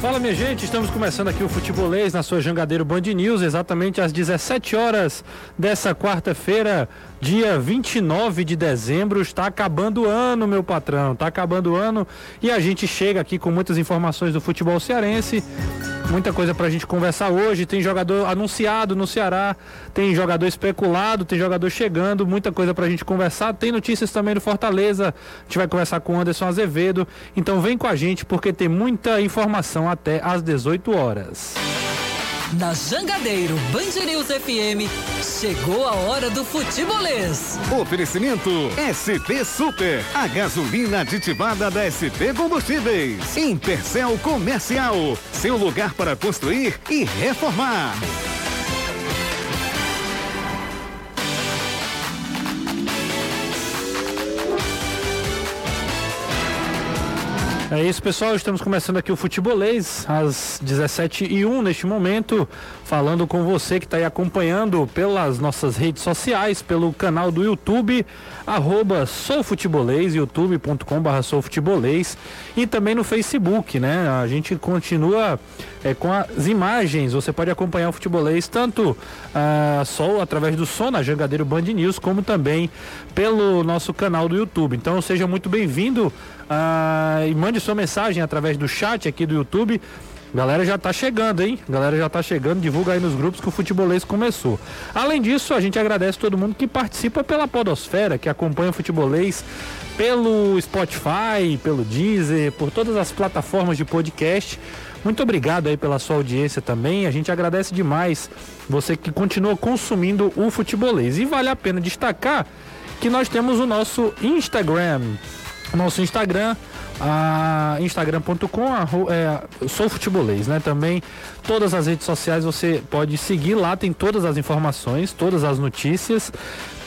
Fala minha gente, estamos começando aqui o Futebolês na sua Jangadeiro Band News, exatamente às 17 horas dessa quarta-feira, dia 29 de dezembro. Está acabando o ano, meu patrão, está acabando o ano e a gente chega aqui com muitas informações do futebol cearense. Muita coisa pra gente conversar hoje. Tem jogador anunciado no Ceará, tem jogador especulado, tem jogador chegando, muita coisa pra gente conversar. Tem notícias também do Fortaleza. A gente vai conversar com o Anderson Azevedo. Então vem com a gente porque tem muita informação até às 18 horas. Na Jangadeiro Band News FM, chegou a hora do futebolês. Oferecimento SP Super, a gasolina aditivada da SP Combustíveis. Intercel Comercial, seu lugar para construir e reformar. É isso, pessoal. Estamos começando aqui o Futebolês às 17 e 1 neste momento, falando com você que está aí acompanhando pelas nossas redes sociais, pelo canal do YouTube, arroba soufutebolês, youtube.com.br soufutebolês e também no Facebook, né? A gente continua é, com as imagens. Você pode acompanhar o Futebolês tanto ah, só através do som na Jangadeiro Band News, como também pelo nosso canal do YouTube. Então seja muito bem-vindo ah, e mande sua mensagem através do chat aqui do YouTube. Galera já tá chegando, hein? Galera já tá chegando, divulga aí nos grupos que o futebolês começou. Além disso, a gente agradece todo mundo que participa pela Podosfera, que acompanha o futebolês pelo Spotify, pelo Deezer, por todas as plataformas de podcast. Muito obrigado aí pela sua audiência também. A gente agradece demais você que continua consumindo o futebolês. E vale a pena destacar que nós temos o nosso Instagram. Nosso Instagram, instagram.com, é, sou futebolês, né? Também todas as redes sociais você pode seguir lá, tem todas as informações, todas as notícias.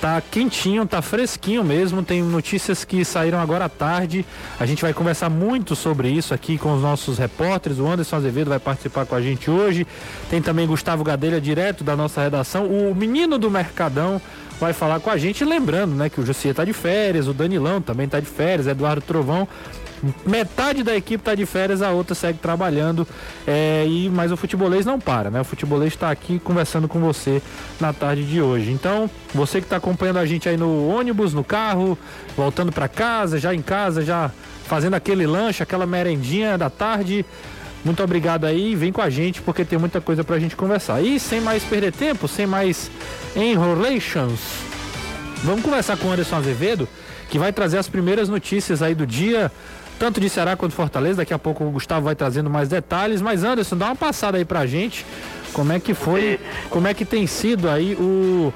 Tá quentinho, tá fresquinho mesmo. Tem notícias que saíram agora à tarde. A gente vai conversar muito sobre isso aqui com os nossos repórteres. O Anderson Azevedo vai participar com a gente hoje. Tem também Gustavo Gadelha, direto da nossa redação. O menino do Mercadão vai falar com a gente. Lembrando, né, que o José tá de férias, o Danilão também tá de férias, Eduardo Trovão. Metade da equipe está de férias, a outra segue trabalhando. É, e Mas o futebolês não para, né? O futebolês está aqui conversando com você na tarde de hoje. Então, você que está acompanhando a gente aí no ônibus, no carro, voltando para casa, já em casa, já fazendo aquele lanche, aquela merendinha da tarde. Muito obrigado aí, vem com a gente porque tem muita coisa pra gente conversar. E sem mais perder tempo, sem mais enrolations, vamos conversar com o Anderson Azevedo, que vai trazer as primeiras notícias aí do dia, tanto de Ceará quanto Fortaleza. Daqui a pouco o Gustavo vai trazendo mais detalhes. Mas Anderson, dá uma passada aí pra gente. Como é que foi, como é que tem sido aí o,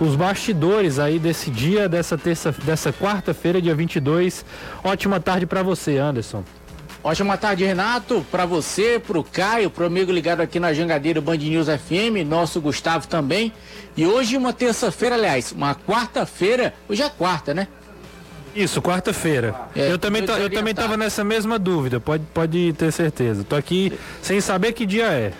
os bastidores aí desse dia, dessa terça, dessa quarta-feira, dia 22. Ótima tarde para você, Anderson. Ótima tarde, Renato, para você, para o Caio, para o amigo ligado aqui na Jangadeiro Band News FM, nosso Gustavo também. E hoje uma terça-feira, aliás, uma quarta-feira, hoje é quarta, né? Isso, quarta-feira. É, eu também, eu também tava nessa mesma dúvida, pode, pode ter certeza. Tô aqui sem saber que dia é.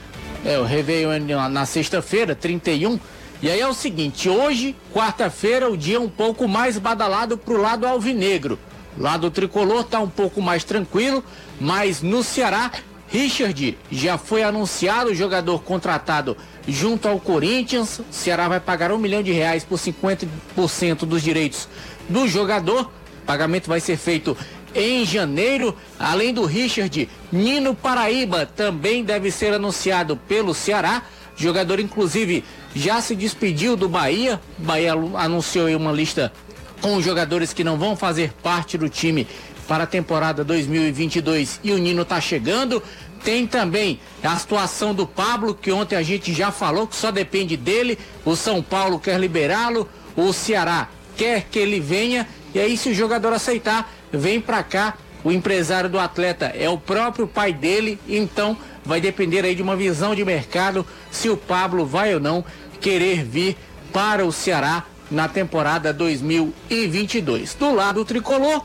É, o Réveillon na sexta-feira, 31. E aí é o seguinte, hoje, quarta-feira, o dia um pouco mais badalado pro lado alvinegro. Lado tricolor tá um pouco mais tranquilo, mas no Ceará, Richard já foi anunciado, o jogador contratado junto ao Corinthians. O Ceará vai pagar um milhão de reais por 50% dos direitos do jogador. O pagamento vai ser feito em janeiro. Além do Richard, Nino Paraíba também deve ser anunciado pelo Ceará. O jogador, inclusive, já se despediu do Bahia. O Bahia anunciou uma lista com os jogadores que não vão fazer parte do time para a temporada 2022 e o Nino está chegando. Tem também a situação do Pablo, que ontem a gente já falou que só depende dele. O São Paulo quer liberá-lo, o Ceará quer que ele venha. E aí, se o jogador aceitar, vem para cá. O empresário do atleta é o próprio pai dele, então vai depender aí de uma visão de mercado se o Pablo vai ou não querer vir para o Ceará na temporada 2022. Do lado tricolor,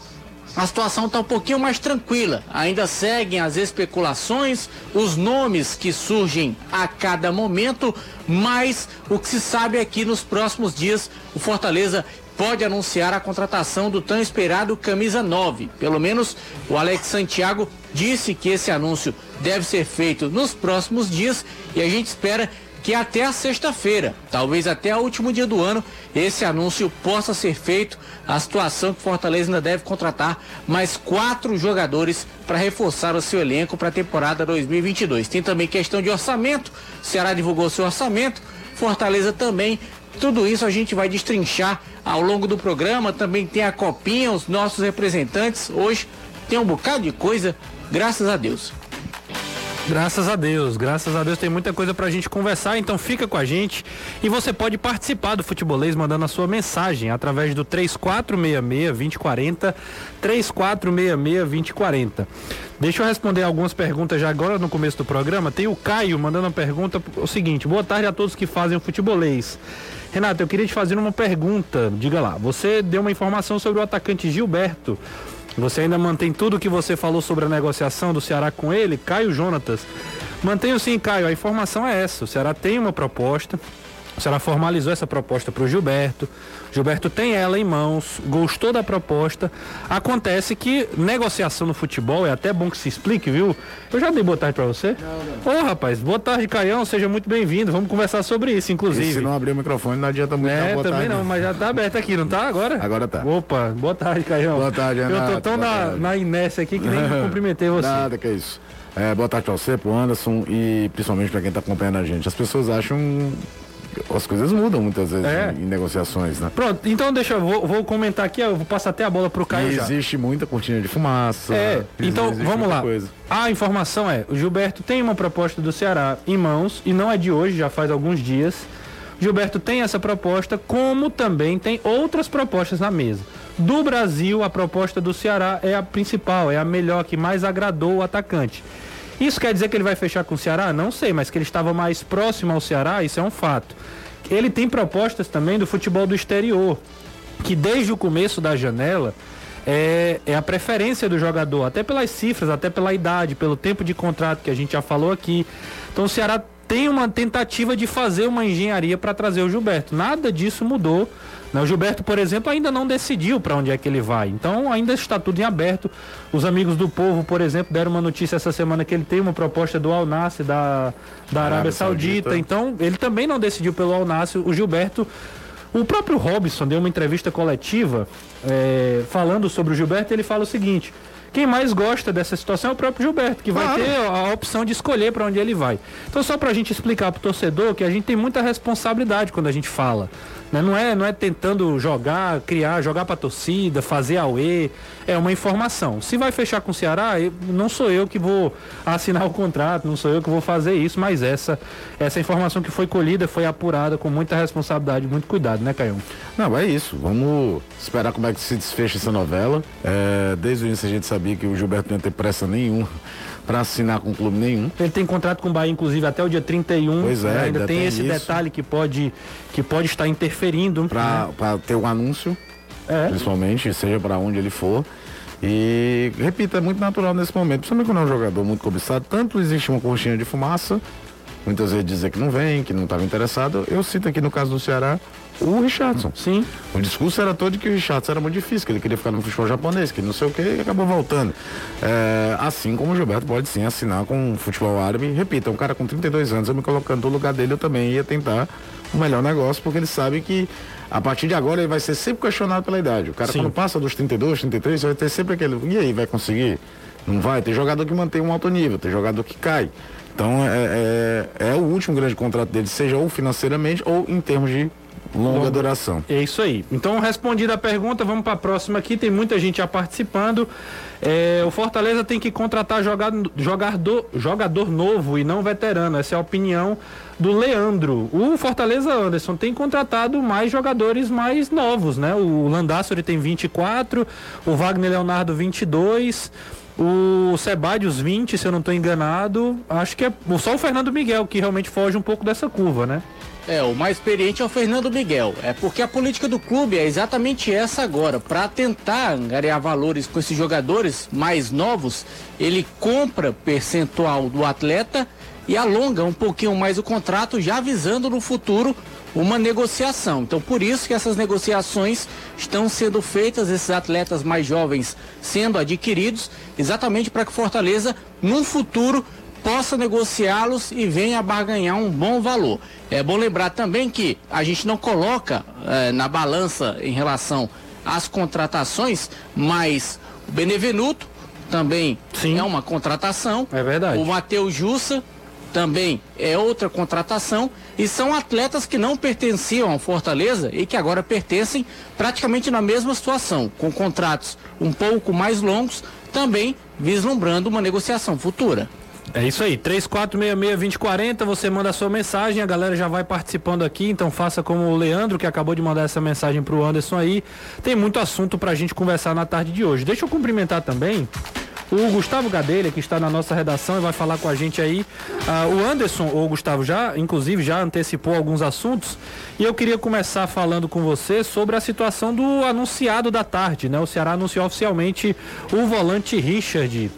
a situação está um pouquinho mais tranquila. Ainda seguem as especulações, os nomes que surgem a cada momento, mas o que se sabe é que nos próximos dias o Fortaleza pode anunciar a contratação do tão esperado camisa 9. Pelo menos o Alex Santiago disse que esse anúncio deve ser feito nos próximos dias e a gente espera que até a sexta-feira, talvez até o último dia do ano, esse anúncio possa ser feito. A situação que Fortaleza ainda deve contratar mais quatro jogadores para reforçar o seu elenco para a temporada 2022. Tem também questão de orçamento. O Ceará divulgou seu orçamento. Fortaleza também. Tudo isso a gente vai destrinchar ao longo do programa. Também tem a copinha, os nossos representantes. Hoje tem um bocado de coisa, graças a Deus. Graças a Deus, graças a Deus tem muita coisa pra gente conversar, então fica com a gente e você pode participar do Futebolês mandando a sua mensagem através do 3466-2040, 3466-2040. Deixa eu responder algumas perguntas já agora no começo do programa. Tem o Caio mandando uma pergunta, o seguinte, boa tarde a todos que fazem o Futebolês. Renato, eu queria te fazer uma pergunta, diga lá, você deu uma informação sobre o atacante Gilberto, você ainda mantém tudo o que você falou sobre a negociação do Ceará com ele, Caio Jonatas? Mantenho sim, Caio. A informação é essa. O Ceará tem uma proposta. Ceará formalizou essa proposta para o Gilberto. Gilberto tem ela em mãos, gostou da proposta. Acontece que negociação no futebol é até bom que se explique, viu? Eu já dei boa tarde para você? Ô, oh, rapaz, boa tarde, Caião. Seja muito bem-vindo. Vamos conversar sobre isso, inclusive. E se não abrir o microfone, não adianta muito. É, também tarde, não, mas já tá aberto aqui, não tá agora? Agora tá. Opa, boa tarde, Caião. Boa tarde, Renato. Eu tô tão na, na inércia aqui que nem cumprimentei você. Nada, que é isso. É, boa tarde para você, pro Anderson e principalmente para quem está acompanhando a gente. As pessoas acham as coisas mudam muitas vezes é. em, negociações, né? Pronto, então deixa eu vou, vou comentar aqui, eu vou passar até a bola pro Caio e já. Existe muita cortina de fumaça. É, então vamos lá. Coisa. A informação é, o Gilberto tem uma proposta do Ceará em mãos e não é de hoje, já faz alguns dias. Gilberto tem essa proposta, como também tem outras propostas na mesa. Do Brasil, a proposta do Ceará é a principal, é a melhor, que mais agradou o atacante. Isso quer dizer que ele vai fechar com o Ceará? Não sei, mas que ele estava mais próximo ao Ceará, isso é um fato. Ele tem propostas também do futebol do exterior, que desde o começo da janela é, é, a preferência do jogador, até pelas cifras, até pela idade, pelo tempo de contrato que a gente já falou aqui. Então o Ceará tem uma tentativa de fazer uma engenharia para trazer o Gilberto. Nada disso mudou. Né? O Gilberto, por exemplo, ainda não decidiu para onde é que ele vai. Então ainda está tudo em aberto. Os amigos do povo, por exemplo, deram uma notícia essa semana que ele tem uma proposta do Al Nassr da, da Arábia, Arábia Saudita. Saudita. Então ele também não decidiu pelo Al Nassr. O Gilberto o próprio Robson deu uma entrevista coletiva é, falando sobre o Gilberto. Ele fala o seguinte: quem mais gosta dessa situação é o próprio Gilberto, que vai claro. ter a opção de escolher para onde ele vai. Então, só para a gente explicar para o torcedor que a gente tem muita responsabilidade quando a gente fala. Né? Não, é, não é tentando jogar, criar, jogar para torcida, fazer E. É uma informação. Se vai fechar com o Ceará, não sou eu que vou assinar o contrato, não sou eu que vou fazer isso, mas essa, essa informação que foi colhida foi apurada com muita responsabilidade, muito cuidado, né, Caio? Não, é isso. Vamos esperar como é que se desfecha essa novela. É, desde o início a gente sabia que o Gilberto não ia ter pressa nenhuma para assinar com clube nenhum. Ele tem contrato com o Bahia, inclusive, até o dia 31. Pois é, né? ainda, ainda tem, tem, esse isso. detalhe que pode, que pode estar interferindo. Para né? ter o um anúncio, é. principalmente, seja para onde ele for. E, repito, é muito natural nesse momento, principalmente quando é um jogador muito cobiçado, tanto existe uma conchinha de fumaça, muitas vezes dizer que não vem, que não estava interessado. Eu cito aqui no caso do Ceará, o Richardson. Sim. O discurso era todo de que o Richardson era muito difícil, que ele queria ficar no futebol japonês, que não sei o que, e acabou voltando. É, assim como o Gilberto pode sim assinar com o futebol árabe. Repita, um cara com 32 anos, eu me colocando no lugar dele, eu também ia tentar o melhor negócio, porque ele sabe que a partir de agora ele vai ser sempre questionado pela idade. O cara sim. quando passa dos 32, 33, vai ter sempre aquele. E aí, vai conseguir? Não vai? Tem jogador que mantém um alto nível, tem jogador que cai. Então é, é, é o último grande contrato dele, seja ou financeiramente ou em termos de longa duração. É isso aí. Então, respondida a pergunta, vamos para a próxima aqui. Tem muita gente já participando. É, o Fortaleza tem que contratar jogador, jogador, jogador novo e não veterano. Essa é a opinião do Leandro. O Fortaleza Anderson tem contratado mais jogadores mais novos, né? O Landassori tem 24, o Wagner Leonardo 22. O Sebadios 20, se eu não estou enganado. Acho que é só o Fernando Miguel que realmente foge um pouco dessa curva, né? É, o mais experiente é o Fernando Miguel. É porque a política do clube é exatamente essa agora. Para tentar angariar valores com esses jogadores mais novos, ele compra percentual do atleta e alonga um pouquinho mais o contrato, já visando no futuro uma negociação. Então, por isso que essas negociações estão sendo feitas, esses atletas mais jovens sendo adquiridos, exatamente para que Fortaleza, no futuro, possa negociá-los e venha barganhar um bom valor. É bom lembrar também que a gente não coloca eh, na balança em relação às contratações, mas o Benevenuto também Sim. é uma contratação. É verdade. O Matheus Jussa também é outra contratação e são atletas que não pertenciam ao Fortaleza e que agora pertencem praticamente na mesma situação, com contratos um pouco mais longos, também vislumbrando uma negociação futura. É isso aí, 3466-2040, você manda a sua mensagem, a galera já vai participando aqui, então faça como o Leandro, que acabou de mandar essa mensagem pro Anderson aí. Tem muito assunto pra gente conversar na tarde de hoje. Deixa eu cumprimentar também o Gustavo Gadelha, que está na nossa redação e vai falar com a gente aí. Ah, o Anderson, ou Gustavo, já, inclusive, já antecipou alguns assuntos. E eu queria começar falando com você sobre a situação do anunciado da tarde, né? O Ceará anunciou oficialmente o volante Richard.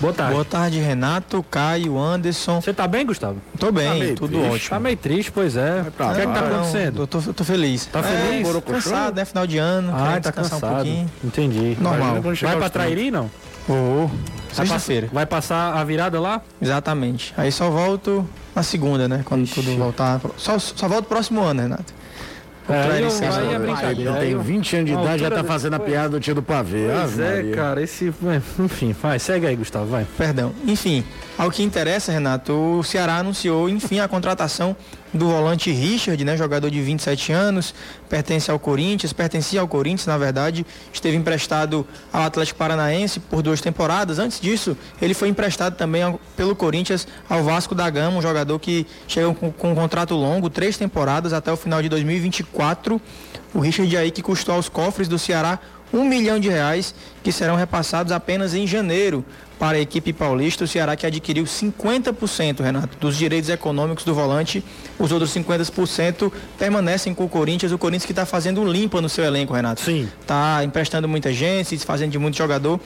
Boa tarde. Boa tarde, Renato, Caio, Anderson. Você tá bem, Gustavo? Tô bem, Tá meio tudo triste. ótimo. Tá meio triste, pois é. pra O que é que tá acontecendo? Eu tô, tô feliz. Tá feliz? É, cansado, né? Final de ano. Ah, tá cansado. um pouquinho. Entendi. Normal. Vai pra. Trairi, não? Vou. Vai Sexta-feira. Vai passar a virada lá? Exatamente. Aí só volto na segunda, né? Quando Ixi. tudo voltar. Só, só volto próximo ano, Renato. É, eu- aí é Ele brincadeira. Aí tem eu- 20 anos de idade já tá fazendo a piada do tio do pavê. Pois é, cara, esse. é, Enfim, vai, segue aí, Gustavo, vai. Perdão. Enfim, ao que interessa, Renato, o Ceará anunciou, enfim, a contratação do volante Richard, né, jogador de 27 anos, pertence ao Corinthians, pertencia ao Corinthians, na verdade, esteve emprestado ao Atlético Paranaense por duas temporadas. Antes disso, ele foi emprestado também ao- pelo Corinthians ao Vasco da Gama, um jogador que chega com, com um contrato longo, três temporadas até o final de 2024. O Richard aí que custou aos cofres do Ceará um milhão de reais que serão repassados apenas em janeiro para a equipe paulista. O Ceará que adquiriu 50%, Renato, dos direitos econômicos do volante. Os outros 50% permanecem com o Corinthians. O Corinthians que está fazendo limpa no seu elenco, Renato. Sim. Tá emprestando muita gente, se desfazendo de muito jogador.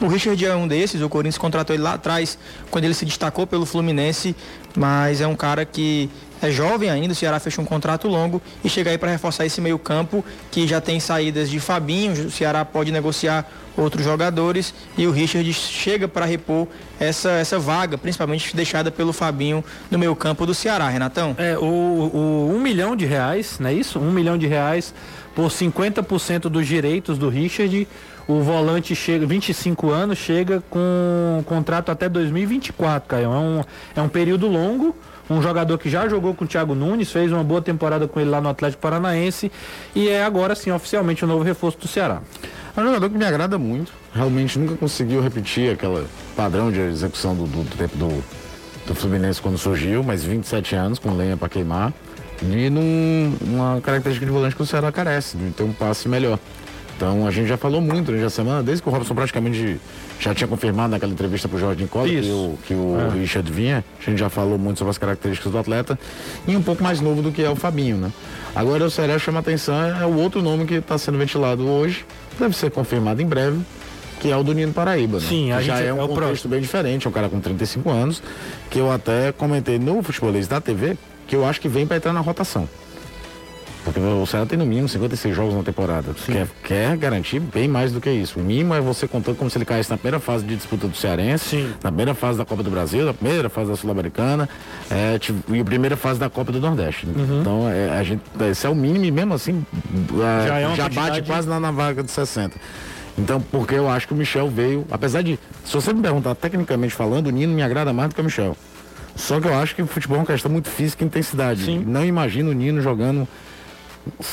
O Richard é um desses, o Corinthians contratou ele lá atrás, quando ele se destacou pelo Fluminense, mas é um cara que é jovem ainda, o Ceará fechou um contrato longo e chega aí para reforçar esse meio campo, que já tem saídas de Fabinho, o Ceará pode negociar outros jogadores e o Richard chega para repor essa, essa vaga, principalmente deixada pelo Fabinho no meio campo do Ceará, Renatão. É, o, o um milhão de reais, não é isso? Um milhão de reais por 50% dos direitos do Richard. O volante chega, 25 anos, chega com um contrato até 2024, Caio. É um, é um período longo. Um jogador que já jogou com o Thiago Nunes, fez uma boa temporada com ele lá no Atlético Paranaense e é agora sim oficialmente o novo reforço do Ceará. É um jogador que me agrada muito. Realmente nunca conseguiu repetir aquele padrão de execução do, do, do tempo do, do Fluminense quando surgiu, mas 27 anos com lenha para queimar. E num, uma característica de volante que o Ceará carece, de ter um passe melhor. Então a gente já falou muito durante a semana, desde que o Robson praticamente já tinha confirmado naquela entrevista pro Jorge Nicola que o, que o Richard vinha. A gente já falou muito sobre as características do atleta e um pouco mais novo do que é o Fabinho, né? Agora o Ceará chama atenção, é o outro nome que está sendo ventilado hoje, deve ser confirmado em breve, que é o do Nino Paraíba, né? Sim, a Que já gente- é um é o contexto bem diferente, é um cara com 35 anos, que eu até comentei no futebolês da TV, que eu acho que vem para entrar na rotação. Porque o Ceará tem no mínimo 56 jogos na temporada. Quer, quer garantir bem mais do que isso. O mínimo é você contando como se ele caísse na primeira fase de disputa do Cearense, Sim. na primeira fase da Copa do Brasil, na primeira fase da Sul-Americana é, tipo, e a primeira fase da Copa do Nordeste. Então, é, a gente, esse é o mínimo e mesmo assim é, Já é já bate quase na, na vaga de 60. Então, porque eu acho que o Michel veio, apesar de, se você me perguntar tecnicamente falando, o Nino me agrada mais do que o Michel. Só que eu acho que o futebol é uma questão muito física e intensidade. Sim. Não imagino o Nino jogando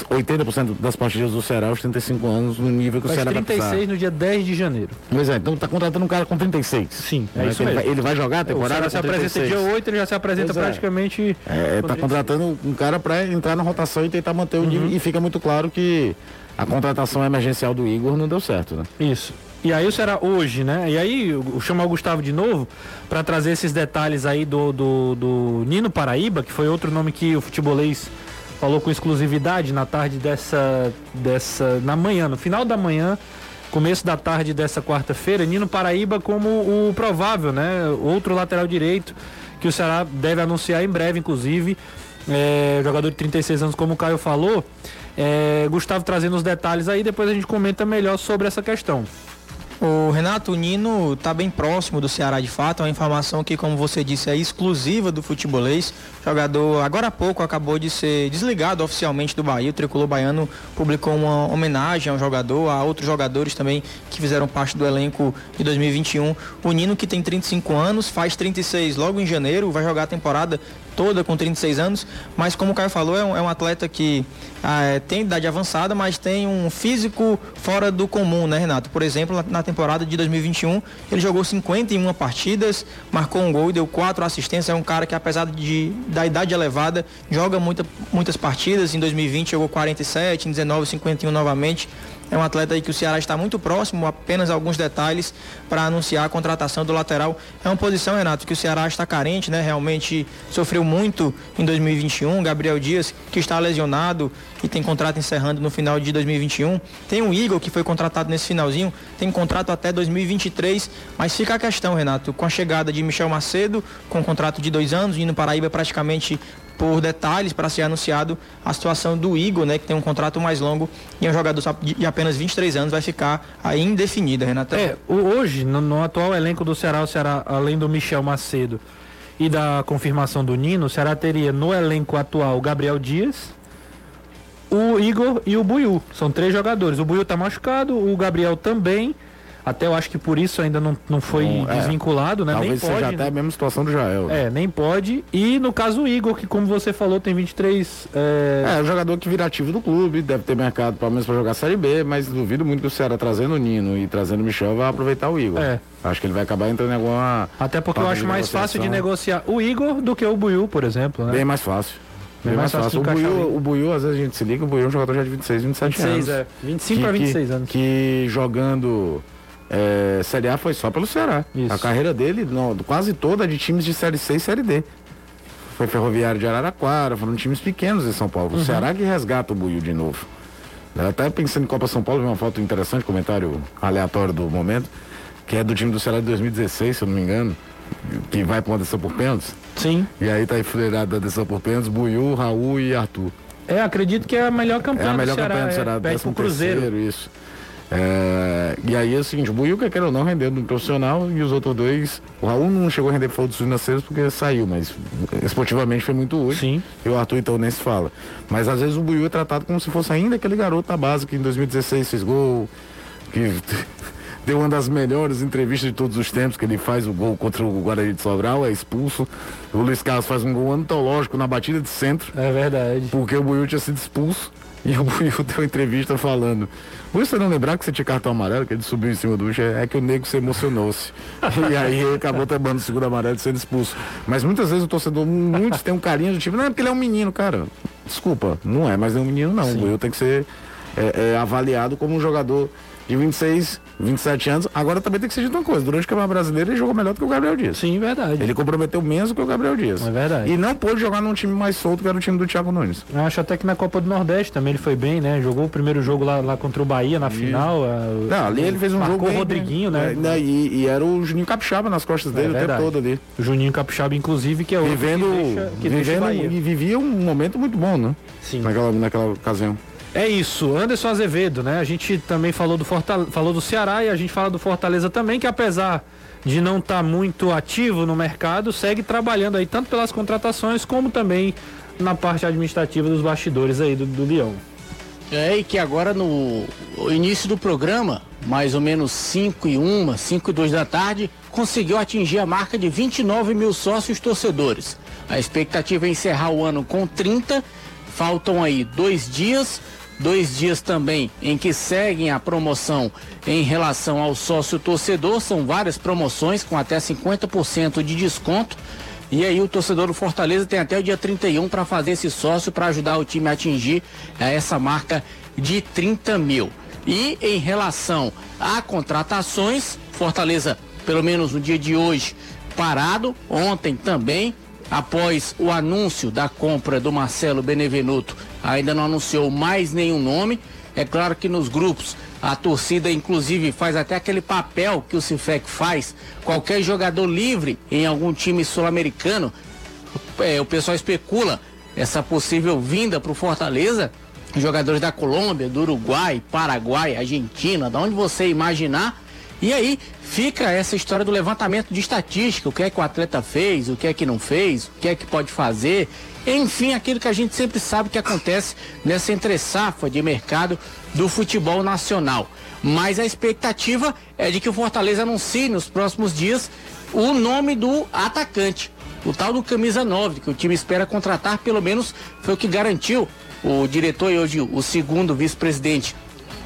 80% das partidas do Ceará aos 35 anos no nível que o Faz Ceará vai precisar. 36 no dia 10 de janeiro. Pois é, então tá contratando um cara com 36. Sim, é Né, isso ele, mesmo. vai, ele vai jogar a O temporada Ceará se apresenta 36. dia 8, ele já se apresenta Pois é. praticamente. É, tá contratando um cara para entrar na rotação e tentar manter o nível. E fica muito claro que a contratação emergencial do Igor não deu certo, né? Isso. E aí o Ceará hoje, né? E aí chamar o Gustavo de novo para trazer esses detalhes aí do, do, do Nino Paraíba, que foi outro nome que o futebolês falou com exclusividade na tarde dessa, dessa. na manhã, no final da manhã, começo da tarde dessa quarta-feira, Nino Paraíba como o provável, né? Outro lateral direito que o Ceará deve anunciar em breve, inclusive. É, jogador de 36 anos, como o Caio falou. É, Gustavo trazendo os detalhes aí, depois a gente comenta melhor sobre essa questão. O Renato Nino está bem próximo do Ceará de fato, é uma informação que, como você disse, é exclusiva do futebolês. O jogador, agora há pouco, acabou de ser desligado oficialmente do Bahia. O tricolor baiano publicou uma homenagem ao jogador, a outros jogadores também que fizeram parte do elenco de 2021. O Nino, que tem 35 anos, faz 36 logo em janeiro, vai jogar a temporada toda com 36 anos, mas como o Caio falou, é um, é um atleta que ah, tem idade avançada, mas tem um físico fora do comum, né, Renato? Por exemplo, na, na, temporada de 2021, ele jogou 51 partidas, marcou um gol e deu quatro assistências. É um cara que, apesar de, da idade elevada, joga muita, muitas partidas. Em 2020 jogou 47, em 19, 51 novamente. É um atleta aí que o Ceará está muito próximo, apenas alguns detalhes para anunciar a contratação do lateral. É uma posição, Renato, que o Ceará está carente, né? Realmente sofreu muito em 2021. Gabriel Dias, que está lesionado e tem contrato encerrando no final de 2021. Tem o Igor, que foi contratado nesse finalzinho, tem contrato até 2023. Mas fica a questão, Renato, com a chegada de Michel Macedo, com contrato de dois anos, indo Paraíba praticamente por detalhes para ser anunciado a situação do Igor, né, que tem um contrato mais longo e é um jogador de apenas 23 anos, vai ficar aí indefinida, Renato. É, hoje, no, no, atual elenco do Ceará, o Ceará, além do Michel Macedo e da confirmação do Nino, o Ceará teria no elenco atual o Gabriel Dias, o Igor e o Buiu. São três jogadores. O Buiu está machucado, o Gabriel também. Até eu acho que por isso ainda não, não foi é. desvinculado, né? Talvez nem seja até né? a mesma situação do Jael. Né? É, nem pode. E no caso o Igor, que como você falou, tem 23. É, é o jogador que vira ativo do clube, deve ter mercado pelo menos para jogar Série B, mas duvido muito que o Ceará trazendo o Nino e trazendo o Michel vai aproveitar o Igor. É. Acho que ele vai acabar entrando em alguma. Até porque eu acho mais fácil de negociar o Igor do que o Buiu, por exemplo. Né? Bem mais fácil. Bem mais, mais fácil. O Buiu, o Buiu, às vezes a gente se liga, o Buiu é um jogador já de 26, 27 26, anos. É. 25 para 26 anos. Que jogando é, Série A foi só pelo Ceará. Isso. A carreira dele, não, quase toda de times de Série C e Série D. Foi Ferroviário de Araraquara, foram times pequenos em São Paulo. Uhum. O Ceará que resgata o Buiu de novo. Até pensando em Copa São Paulo, vi uma foto interessante, comentário aleatório do momento, que é do time do Ceará de 2016, se eu não me engano, que vai para uma decisão por pênaltis. Sim. E aí tá enfileirado da decisão por pênaltis, Buiu, Raul e Arthur. É, acredito que é a melhor campanha é a melhor do Ceará. campanha do Ceará, é, décimo Cruzeiro. Terceiro, isso. É, e aí é o seguinte, o Buiuca, quer ou não, rendeu no profissional e os outros dois, o Raul não chegou a render por dos financeiros porque saiu, mas esportivamente foi muito útil. Sim. E o Arthur então nem se fala. Mas às vezes o Buiu é tratado como se fosse ainda aquele garoto da base que em 2016 fez gol, que deu uma das melhores entrevistas de todos os tempos, que ele faz o gol contra o Guarani de Sobral, é expulso. O Luiz Carlos faz um gol antológico na batida de centro. É verdade. Porque o Buiu tinha sido expulso. E o Buiu deu entrevista falando. Você não lembrar que você tinha cartão amarelo, que ele subiu em cima do bicho, é que o nego se emocionou-se. e aí ele acabou tomando o segundo amarelo e sendo expulso. Mas muitas vezes o torcedor, muitos têm um carinho do tipo, não é porque ele é um menino, cara. Desculpa, não é, mas é um menino não. Sim. O Buiu tem que ser é, é, avaliado como um jogador de 26, 27 anos. Agora também tem que ser dito uma coisa: durante o Campeonato Brasileiro ele jogou melhor do que o Gabriel Dias. Sim, verdade. Ele comprometeu menos do que o Gabriel Dias. É verdade. E não pôde jogar num time mais solto que era o time do Thiago Nunes. Eu acho até que na Copa do Nordeste também ele foi bem, né? Jogou o primeiro jogo lá, lá contra o Bahia na final. A... Não, ali ele fez um Marcou jogo. o Rodriguinho, né? É, e, e, era o Juninho Capixaba nas costas dele é, o tempo todo ali. O Juninho Capixaba, inclusive, que é o vivendo, que deixa, que vivendo e vivia um momento muito bom, né? Sim. Naquela, naquela ocasião. É isso, Anderson Azevedo, né? A gente também falou do, falou do Ceará e a gente fala do Fortaleza também, que apesar de não estar tá muito ativo no mercado, segue trabalhando aí tanto pelas contratações como também na parte administrativa dos bastidores aí do, do Leão. É, e que agora no início do programa, mais ou menos 5 e 1, 5 e 2 da tarde, conseguiu atingir a marca de 29 mil sócios torcedores. A expectativa é encerrar o ano com 30, faltam aí dois dias dois dias também em que seguem a promoção em relação ao sócio torcedor. São várias promoções com até 50% de desconto. E aí o torcedor do Fortaleza tem até o dia 31 para fazer esse sócio para ajudar o time a atingir eh, essa marca de 30 mil. E em relação a contratações, Fortaleza, pelo menos no dia de hoje, parado. Ontem também após o anúncio da compra do Marcelo Benevenuto, ainda não anunciou mais nenhum nome. É claro que nos grupos a torcida inclusive faz até aquele papel que o Cifec faz. Qualquer jogador livre em algum time sul-americano, é, o pessoal especula essa possível vinda para o Fortaleza. Jogadores da Colômbia, do Uruguai, Paraguai, Argentina, da onde você imaginar. E aí fica essa história do levantamento de estatística, o que é que o atleta fez, o que é que não fez, o que é que pode fazer. Enfim, aquilo que a gente sempre sabe que acontece nessa entre-safra de mercado do futebol nacional. Mas a expectativa é de que o Fortaleza anuncie nos próximos dias o nome do atacante, o tal do camisa 9, que o time espera contratar, pelo menos foi o que garantiu o diretor e hoje o segundo vice-presidente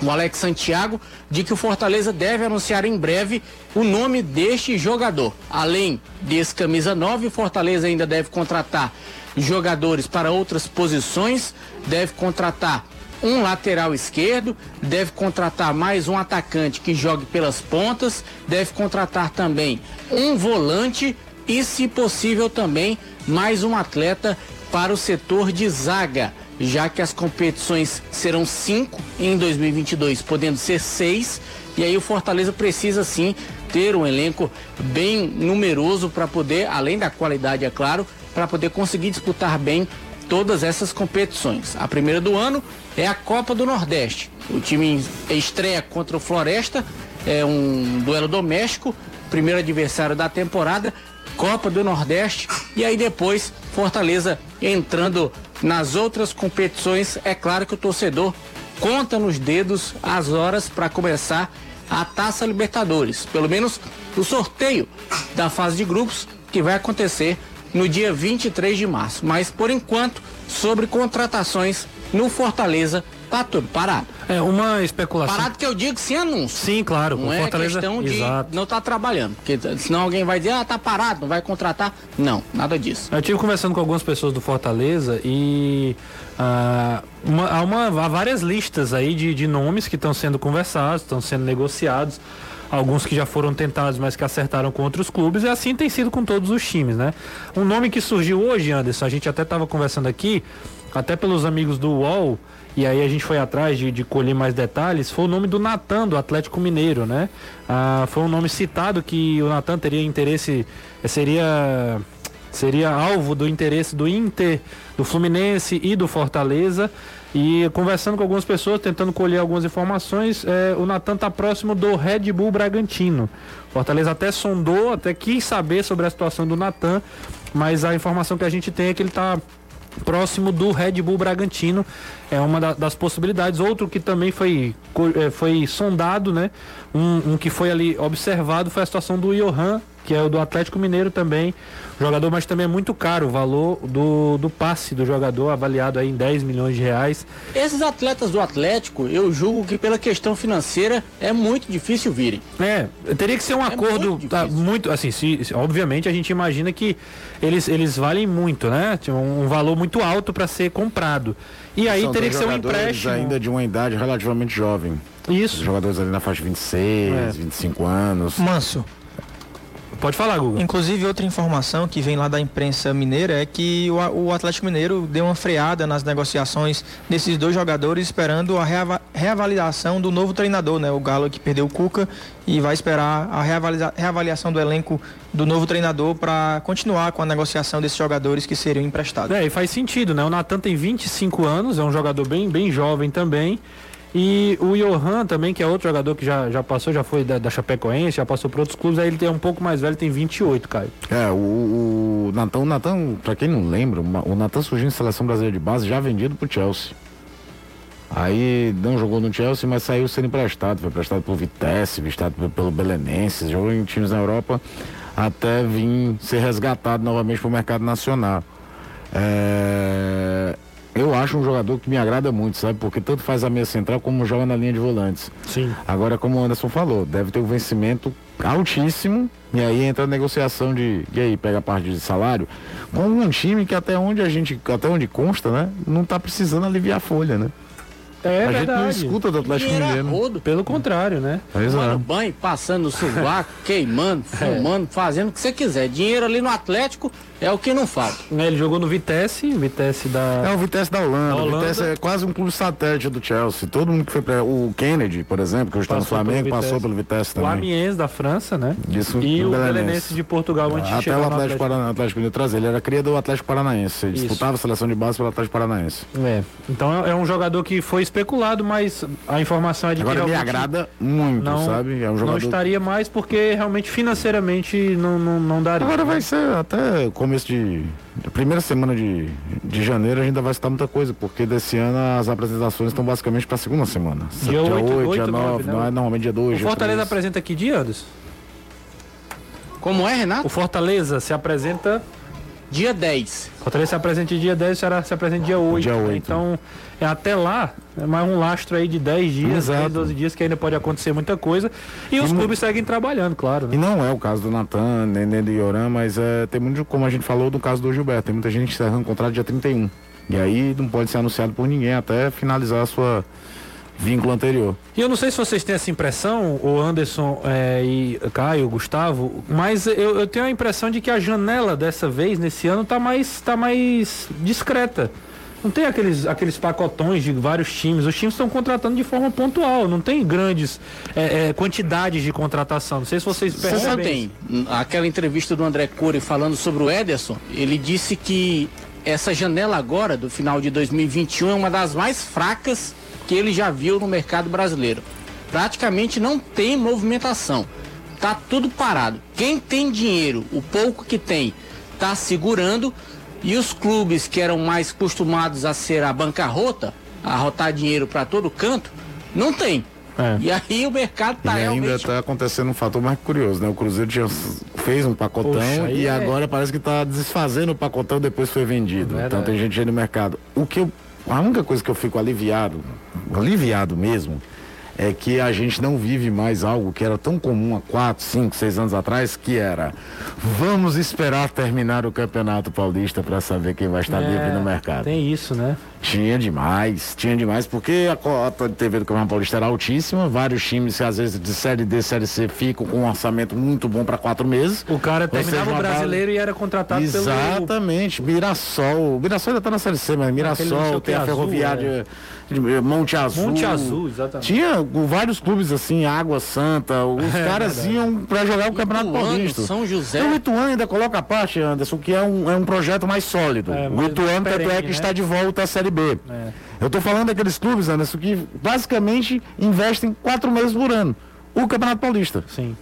o Alex Santiago, de que o Fortaleza deve anunciar em breve o nome deste jogador. Além desse camisa 9, o Fortaleza ainda deve contratar jogadores para outras posições, deve contratar um lateral esquerdo, deve contratar mais um atacante que jogue pelas pontas, deve contratar também um volante e, se possível, também mais um atleta para o setor de zaga já que as competições serão cinco em 2022, podendo ser seis, e aí o Fortaleza precisa sim ter um elenco bem numeroso para poder, além da qualidade, é claro, para poder conseguir disputar bem todas essas competições. A primeira do ano é a Copa do Nordeste. O time estreia contra o Floresta, é um duelo doméstico, primeiro adversário da temporada, Copa do Nordeste e aí depois Fortaleza entrando nas outras competições. É claro que o torcedor conta nos dedos as horas para começar a Taça Libertadores, pelo menos o sorteio da fase de grupos que vai acontecer no dia 23 de março. Mas por enquanto, sobre contratações no Fortaleza, tá tudo parado. É uma especulação. Parado que eu digo sem anúncio. Sim, claro. Não é Fortaleza... questão de Exato. não estar tá trabalhando. Porque senão alguém vai dizer, ah, tá parado, não vai contratar. Não, nada disso. Eu tive conversando com algumas pessoas do Fortaleza e ah, uma, há, uma, há várias listas aí de, de nomes que estão sendo conversados, estão sendo negociados alguns que já foram tentados, mas que acertaram com outros clubes, e assim tem sido com todos os times, né? Um nome que surgiu hoje, Anderson, a gente até estava conversando aqui, até pelos amigos do UOL, e aí a gente foi atrás de, de colher mais detalhes, foi o nome do Natan, do Atlético Mineiro, né? Ah, foi um nome citado que o Natan teria interesse, seria seria alvo do interesse do Inter, do Fluminense e do Fortaleza. E conversando com algumas pessoas, tentando colher algumas informações, é, o Natan está próximo do Red Bull Bragantino. Fortaleza até sondou, até quis saber sobre a situação do Natan, mas a informação que a gente tem é que ele está próximo do Red Bull Bragantino. É uma da, das possibilidades. Outro que também foi, é, foi sondado, né? Um, um, que foi ali observado foi a situação do Johan, que é o do Atlético Mineiro também. Jogador, mas também é muito caro o valor do, do passe do jogador, avaliado aí em 10 milhões de reais. Esses atletas do Atlético, eu julgo que pela questão financeira é muito difícil virem. É, teria que ser um é acordo muito, tá, muito, assim, se, se, obviamente a gente imagina que eles, eles valem muito, né? Um, um valor muito alto para ser comprado. E aí São teria que ser um empréstimo. ainda de uma idade relativamente jovem. Isso. Os jogadores ali na faixa de 26, é. 25 anos. Manso. Pode falar, Google. Inclusive, outra informação que vem lá da imprensa mineira é que o, o Atlético Mineiro deu uma freada nas negociações desses dois jogadores, esperando a reava, reavaliação do novo treinador, né? O Galo que perdeu o Cuca e vai esperar a reavalia, reavaliação do elenco do novo treinador para continuar com a negociação desses jogadores que seriam emprestados. É, e faz sentido, né? O Natan tem 25 anos, é um jogador bem, bem jovem também. E o Johan também, que é outro jogador que já, já passou, já foi da, da Chapecoense, já passou por outros clubes, aí ele tem um pouco mais velho, tem 28, Caio. É, o, o Natan, o Natan, pra quem não lembra, o Natan surgiu em seleção brasileira de base já vendido pro Chelsea. Aí não jogou no Chelsea, mas saiu sendo emprestado. Foi emprestado pelo Vitesse, emprestado pelo Belenenses, jogou em times na Europa até vir ser resgatado novamente para o mercado nacional. É, eu acho um jogador que me agrada muito, sabe? Porque tanto faz a meia central como joga na linha de volantes. Sim. Agora, como o Anderson falou, deve ter um vencimento altíssimo. E aí entra a negociação de. E aí, pega a parte de salário. Com um time que até onde a gente. Até onde consta, né? Não tá precisando aliviar a folha, né? É a verdade. gente não escuta do Atlético Mineiro. Rodo. Pelo contrário, né? Tomando banho, passando o sovaco, queimando, é. fumando, é. fazendo o que você quiser. Dinheiro ali no Atlético é o que não falta. É, ele jogou no Vitesse, Vitesse da. É o Vitesse da Holanda. Da Holanda. O Vitesse é quase um clube satélite do Chelsea. Todo mundo que foi pra. O Kennedy, por exemplo, que hoje está no Flamengo, passou pelo Vitesse também. O Amiens da França, né? Isso, e o Belenense de Portugal antes Até de o Atlético, Atlético. Mineiro. Ele era cria do Atlético Paranaense. Ele Isso. disputava a seleção de base pelo Atlético Paranaense. É. Então é, é um jogador que foi especulado, mas a informação é de Agora que me realmente agrada muito, não, sabe? É um não jogador. estaria mais porque realmente financeiramente não, não, não daria. Agora vai ser até começo de. Primeira semana de, de janeiro a gente ainda vai citar muita coisa, porque desse ano as apresentações estão basicamente para a segunda semana. Dia oito, oito, dia nove, 9, né? não é normalmente dia 2. O Fortaleza apresenta que dia, Anderson? Como é, Renato? O Fortaleza se apresenta. Dia 10. O Fortaleza se apresenta dia 10 o Ceará se apresenta dia 8. Dia né? 8. Então, é até lá, é mais um lastro aí de 10 dias, Exato. 10, 12 dias que ainda pode acontecer muita coisa. E os clubes seguem trabalhando, claro. E Né? não é o caso do Natan, nem, nem do Ioran, mas é, tem muito, como a gente falou, do caso do Gilberto. Tem muita gente encerrando o contrato dia 31. E aí não pode ser anunciado por ninguém até finalizar a sua vínculo anterior. E eu não sei se vocês têm essa impressão, o Anderson é, e Caio, Gustavo, mas eu, eu tenho a impressão de que a janela dessa vez, nesse ano, tá mais, tá mais discreta. Não tem aqueles, aqueles pacotões de vários times. Os times estão contratando de forma pontual. Não tem grandes é, é, quantidades de contratação. Não sei se vocês Você percebem. tem aquela entrevista do André Cury falando sobre o Ederson, ele disse que essa janela agora, do final de 2021, é uma das mais fracas que ele já viu no mercado brasileiro. Praticamente não tem movimentação. Tá tudo parado. Quem tem dinheiro, o pouco que tem, tá segurando e os clubes que eram mais acostumados a ser a bancarrota, a rotar dinheiro para todo canto, não tem. É. E aí o mercado tá e ainda realmente está acontecendo um fator mais curioso, né? O Cruzeiro tinha, fez um pacotão Poxa, e é- agora parece que está desfazendo o pacotão depois foi vendido. Verdade. Então tem gente aí no mercado. O que eu, a única coisa que eu fico aliviado, aliviado mesmo, é que a gente não vive mais algo que era tão comum há 4, 5, 6 anos atrás, que era vamos esperar terminar o Campeonato Paulista para saber quem vai estar livre no mercado. Tem isso, né? Tinha demais, tinha demais, porque a cota de TV do Campeonato Paulista era altíssima, vários times, às vezes de Série D, Série C, ficam com um orçamento muito bom para quatro meses. O cara terminava o brasileiro e era contratado pelo. Exatamente, Mirassol. Mirassol ainda tá na Série C, mas Mirassol, o tem a azul, Ferroviária de Monte Azul. Monte Azul, exatamente. Tinha o- vários clubes assim, Água Santa, os É caras verdade. iam para jogar o Campeonato Ituano, Paulista. São José. O Ituano ainda coloca a parte, Anderson, que é um, é um projeto mais sólido. É, o Ituano, tanto é que né? está de volta à Série B. É. Eu tô falando daqueles clubes, Anderson, que basicamente investem quatro meses por ano. O Campeonato Paulista. Sim.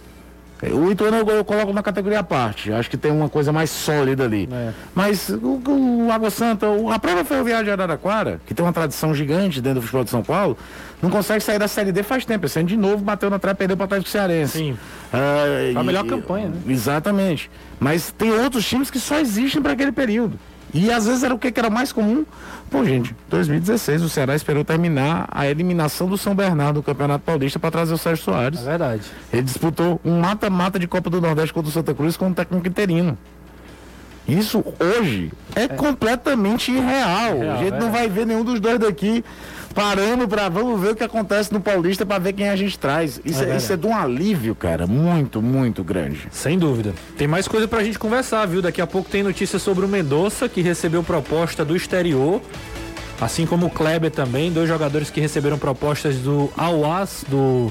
O Ituano eu, eu coloco na categoria à parte. Acho que tem uma coisa mais sólida ali. É. Mas o, o Água Santa, o- a própria Ferroviária de Araraquara, que tem uma tradição gigante dentro do futebol de São Paulo, não consegue sair da Série D faz tempo. Esse ano de novo bateu na trave e perdeu para o Atlético Cearense. Sim. Ah, a e- melhor campanha, né? Exatamente. Mas tem outros times que só existem para aquele período. E às vezes era o que, que era mais comum. Pô, gente, 2016 o Ceará esperou terminar a eliminação do São Bernardo do Campeonato Paulista para trazer o Sérgio Soares. É verdade. Ele disputou um mata-mata de Copa do Nordeste contra o Santa Cruz com um técnico interino. Isso hoje é, completamente irreal. Irreal, a gente é. não vai ver nenhum dos dois daqui parando para vamos ver o que acontece no Paulista para ver quem a gente traz. Isso é, verdade. isso é de um alívio, cara, muito, muito grande. Sem dúvida. Tem mais coisa pra gente conversar, viu? Daqui a pouco tem notícia sobre o Mendonça, que recebeu proposta do exterior. Assim como o Kleber também, dois jogadores que receberam propostas do Al-Was, do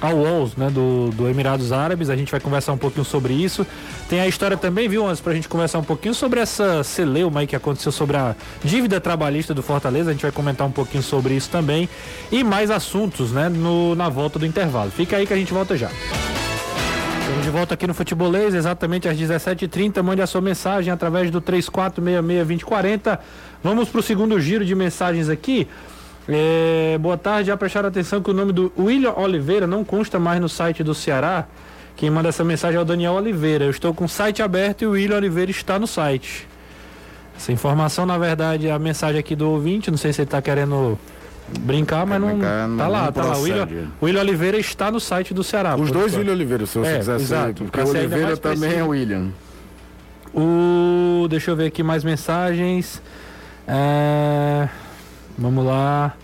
Al-Wals, né, do, do Emirados Árabes. A gente vai conversar um pouquinho sobre isso. Tem a história também, viu, antes pra gente conversar um pouquinho sobre essa celeuma aí que aconteceu sobre a dívida trabalhista do Fortaleza. A gente vai comentar um pouquinho sobre isso também. E mais assuntos, né, no, na volta do intervalo. Fica aí que a gente volta já. Estamos de volta aqui no Futebolês, exatamente às 17h30. Mande a sua mensagem através do 3466-2040. Vamos para o segundo giro de mensagens aqui. É, boa tarde, já prestaram atenção que o nome do William Oliveira não consta mais no site do Ceará. Quem manda essa mensagem é o Daniel Oliveira. Eu estou com o site aberto e o William Oliveira está no site. Essa informação, na verdade, é a mensagem aqui do ouvinte. Não sei se ele está querendo brincar, mas não. brincar, Tá não- lá, não tá lá. O William, William Oliveira está no site do Ceará. Os dois. William Oliveira, se você É, quiser exato, ser. Porque o Oliveira também preciso. é William. O. Deixa eu ver aqui mais mensagens. É, Vamos lá.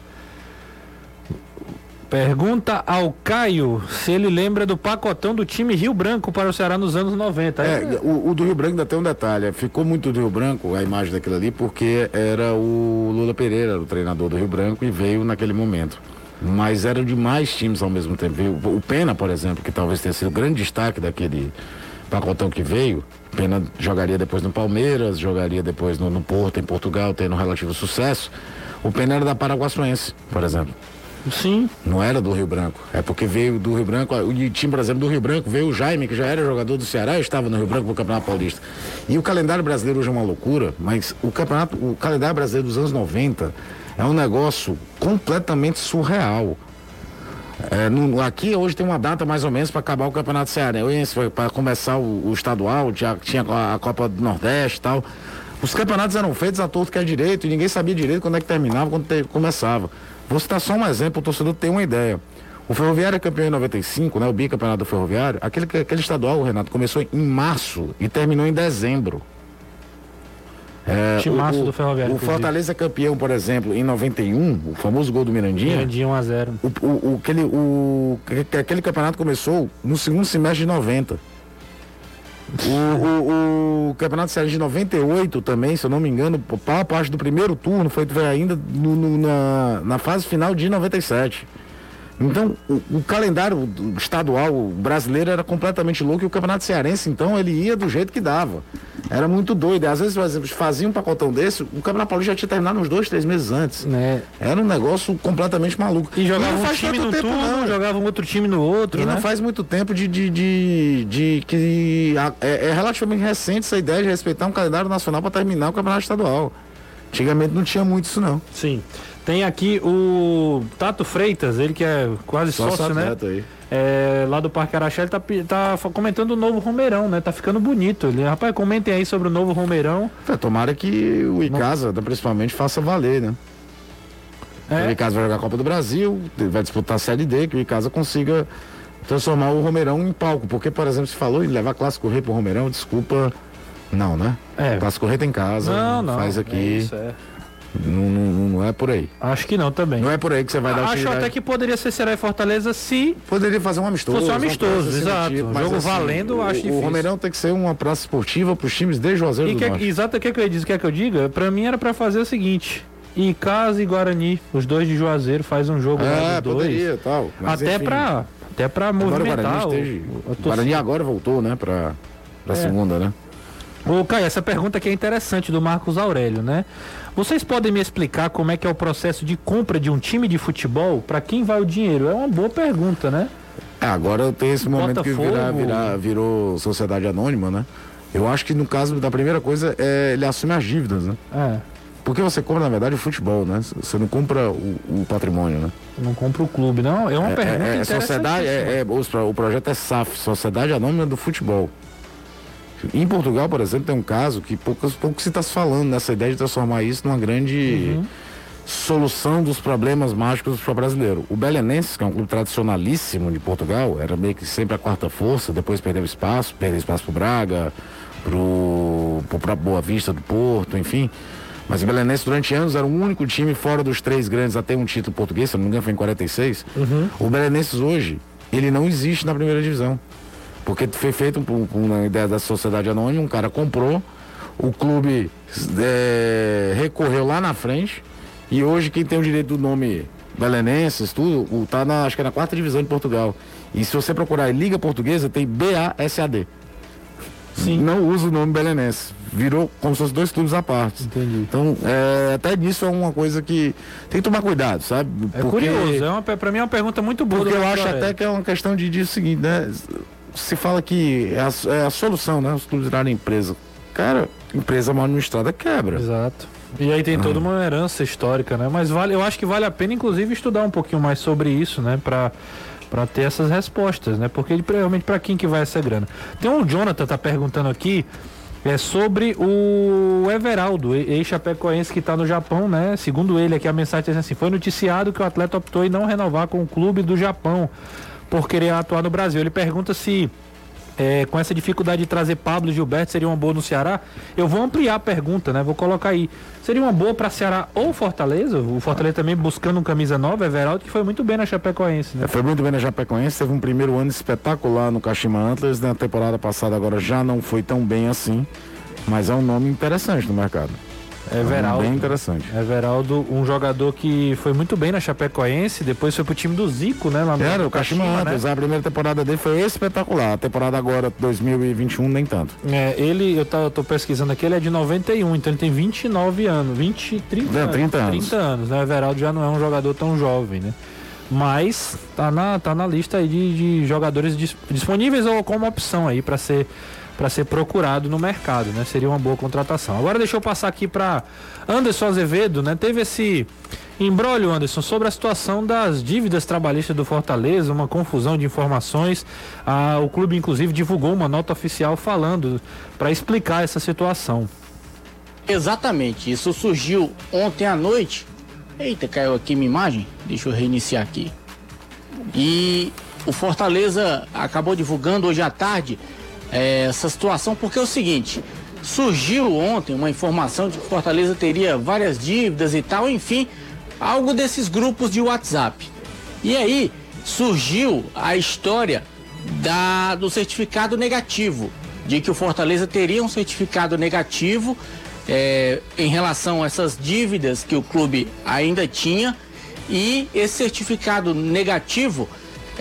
Pergunta ao Caio se ele lembra do pacotão do time Rio Branco para o Ceará nos anos 90. É, o, o do Rio Branco ainda tem um detalhe. Ficou muito do Rio Branco a imagem daquilo ali, porque era o Lula Pereira, o treinador do Rio Branco, e veio naquele momento. Mas eram demais times ao mesmo tempo. O Pena, por exemplo, que talvez tenha sido o grande destaque daquele, pacotão que veio, Pena jogaria depois no Palmeiras, jogaria depois no, no Porto, em Portugal, tendo relativo sucesso. O Pena era da Paraguaçuense, por exemplo. Sim. Não era do Rio Branco. É porque veio do Rio Branco, o time, por exemplo, do Rio Branco, veio o Jaime, que já era jogador do Ceará, estava no Rio Branco no Campeonato Paulista. E o calendário brasileiro hoje é uma loucura, mas o campeonato, o calendário brasileiro dos anos 90 é um negócio completamente surreal. É, no, aqui hoje tem uma data mais ou menos para acabar o Campeonato Cearense, para começar o, o, estadual, tinha, tinha a, a Copa do Nordeste e tal. Os campeonatos eram feitos a todo que é direito e ninguém sabia direito quando é que terminava, quando te, começava. Vou citar só um exemplo, o torcedor tem uma ideia. O Ferroviário é campeão em 95, né? O bicampeonato do Ferroviário. Aquele, aquele estadual, Renato, começou em março e terminou em dezembro. É, Timaço o, do Ferroviário. O Fortaleza é campeão, por exemplo, em 91, o famoso gol do Mirandinha. Mirandinha 1x0. O, o, o, aquele, o, aquele campeonato começou no segundo semestre de 90. O, o, o, Campeonato de 98 também, se eu não me engano, a parte do primeiro turno foi, foi ainda no, no, na, na fase final de 97. Então, o, o, calendário estadual brasileiro era completamente louco e o Campeonato Cearense, então, ele ia do jeito que dava. Era muito doido. E às vezes, por exemplo, fazia um pacotão desse, o Campeonato Paulista já tinha terminado uns dois, três meses antes. Né? Era um negócio completamente maluco. E jogava um time no tempo, turno, não. jogava um outro time no outro. E né? não faz muito tempo de, de, de, de que a, é, é, relativamente recente essa ideia de respeitar um calendário nacional para terminar o Campeonato Estadual. Antigamente não tinha muito isso, não. Sim. Tem aqui o Tato Freitas, ele que é quase Só sócio, né? Aí. É, lá do Parque Araxá, ele tá, tá comentando o novo Romeirão, né? Tá ficando bonito. Ele, rapaz, comentem aí sobre o novo Romeirão. É, tomara que o Icasa, Não. principalmente, faça valer, né? É. O Icasa vai jogar a Copa do Brasil, vai disputar a Série D, que o Icasa consiga transformar o Romeirão em palco. Porque, por exemplo, se falou em levar Clássico Rei pro Romeirão, desculpa. Não, né? É. Clássico Rei tem casa, não, não, faz aqui. É isso, é. Não, não, não, é por aí. Acho que não também. Não é por aí que você vai dar Acho até que poderia ser Ceará e Fortaleza se. Poderia fazer um amistoso. Fosse um amistoso, assim exato. Tipo, jogo assim, valendo, o, acho difícil. O Romeirão tem que ser uma praça esportiva para os times de Juazeiro e do que, Norte. Exato, o que, é que eu disse? Quer que eu diga? Para mim era para fazer o seguinte. Icasa e Guarani, os dois de Juazeiro, faz um jogo é, dos poderia, dois. Tal, até para até para movimentar. Agora o Guarani, esteja... o Guarani agora voltou, né, para para é. segunda, né? Ô, Caio, essa pergunta aqui é interessante do Marcos Aurélio, né? Vocês podem me explicar como é que é o processo de compra de um time de futebol? Para quem vai o dinheiro? É uma boa pergunta, né? É, agora tem esse momento Botafogo. que virar, virar, virou sociedade anônima, né? Eu acho que no caso da primeira coisa é ele assume as dívidas, né? É. Porque você compra, na verdade, o futebol, né? Você não compra o, o patrimônio, né? Não compra o clube, não. É uma é, pergunta. É, é sociedade, é, é, o, o projeto é SAF, Sociedade Anônima do Futebol. Em Portugal, por exemplo, tem um caso que pouco, pouco se está falando nessa ideia de transformar isso numa grande uhum. solução dos problemas mágicos do brasileiro. O Belenenses, que é um clube tradicionalíssimo de Portugal, era meio que sempre a quarta força, depois perdeu espaço, perdeu espaço para o Braga, para Boa Vista do Porto, enfim. Mas o Belenenses durante anos era o único time fora dos três grandes a ter um título português, se não me engano foi em 46. Uhum. O Belenenses hoje, ele não existe na primeira divisão. Porque foi feito com uma ideia da sociedade anônima, um cara comprou, o clube é, recorreu lá na frente, e hoje quem tem o direito do nome Belenenses, tudo, tá na, acho que é na quarta divisão de Portugal. E se você procurar em Liga Portuguesa, tem BASAD. Sim. Não usa o nome Belenenses. Virou como se fossem dois clubes à parte. Entendi. Então, é, até nisso é uma coisa que tem que tomar cuidado, sabe? É porque, curioso, é uma, pra mim é uma pergunta muito boa. Porque eu acho até que é uma questão de, de seguinte, né? Se fala que é a, é a solução, né? Os clubes virarem empresa. Cara, empresa mal administrada quebra. Exato. E aí tem toda uma herança histórica, né? Mas vale, eu acho que vale a pena, inclusive, estudar um pouquinho mais sobre isso, né? Pra, pra ter essas respostas, né? Porque realmente para quem que vai essa grana. Tem um Jonathan tá perguntando aqui é sobre o Everaldo, ex-chapecoense que está no Japão, né? Segundo ele aqui a mensagem diz assim: foi noticiado que o atleta optou em não renovar com o clube do Japão por querer atuar no Brasil. Ele pergunta se é, com essa dificuldade de trazer Pablo e Gilberto seria uma boa no Ceará. Eu vou ampliar a pergunta, né? Vou colocar aí. Seria uma boa para Ceará ou Fortaleza? O Fortaleza também buscando um camisa nova, Everaldo, que foi muito bem na Chapecoense, né? É, foi muito bem na Chapecoense, teve um primeiro ano espetacular no Kashima Antlers, na temporada passada agora já não foi tão bem assim, mas é um nome interessante no mercado. Everaldo. Bem interessante. Everaldo, um jogador que foi muito bem na Chapecoense, depois foi pro time do Zico, né? Lá Era, o Kashima Antlers, a primeira temporada dele foi espetacular. A temporada agora, 2021, nem tanto. É, ele, eu, tá, eu tô pesquisando aqui, ele é de 91, então ele tem 29 anos, 20, 30, É, 30 anos. 30 anos, né? O Everaldo já não é um jogador tão jovem, né? Mas tá na, tá na lista aí de, de jogadores dis- disponíveis ou como opção aí para ser para ser procurado no mercado, né? Seria uma boa contratação. Agora deixa eu passar aqui para Anderson Azevedo, né? Teve esse embrólio, Anderson, sobre a situação das dívidas trabalhistas do Fortaleza, uma confusão de informações. Ah, o clube inclusive divulgou uma nota oficial falando para explicar essa situação. Exatamente, isso surgiu ontem à noite. Eita, caiu aqui minha imagem. Deixa eu reiniciar aqui. E o Fortaleza acabou divulgando hoje à tarde eh, essa situação porque é o seguinte: surgiu ontem uma informação de que Fortaleza teria várias dívidas e tal, enfim, algo desses grupos de WhatsApp. E aí surgiu a história da, do certificado negativo, de que o Fortaleza teria um certificado negativo eh, em relação a essas dívidas que o clube ainda tinha e esse certificado negativo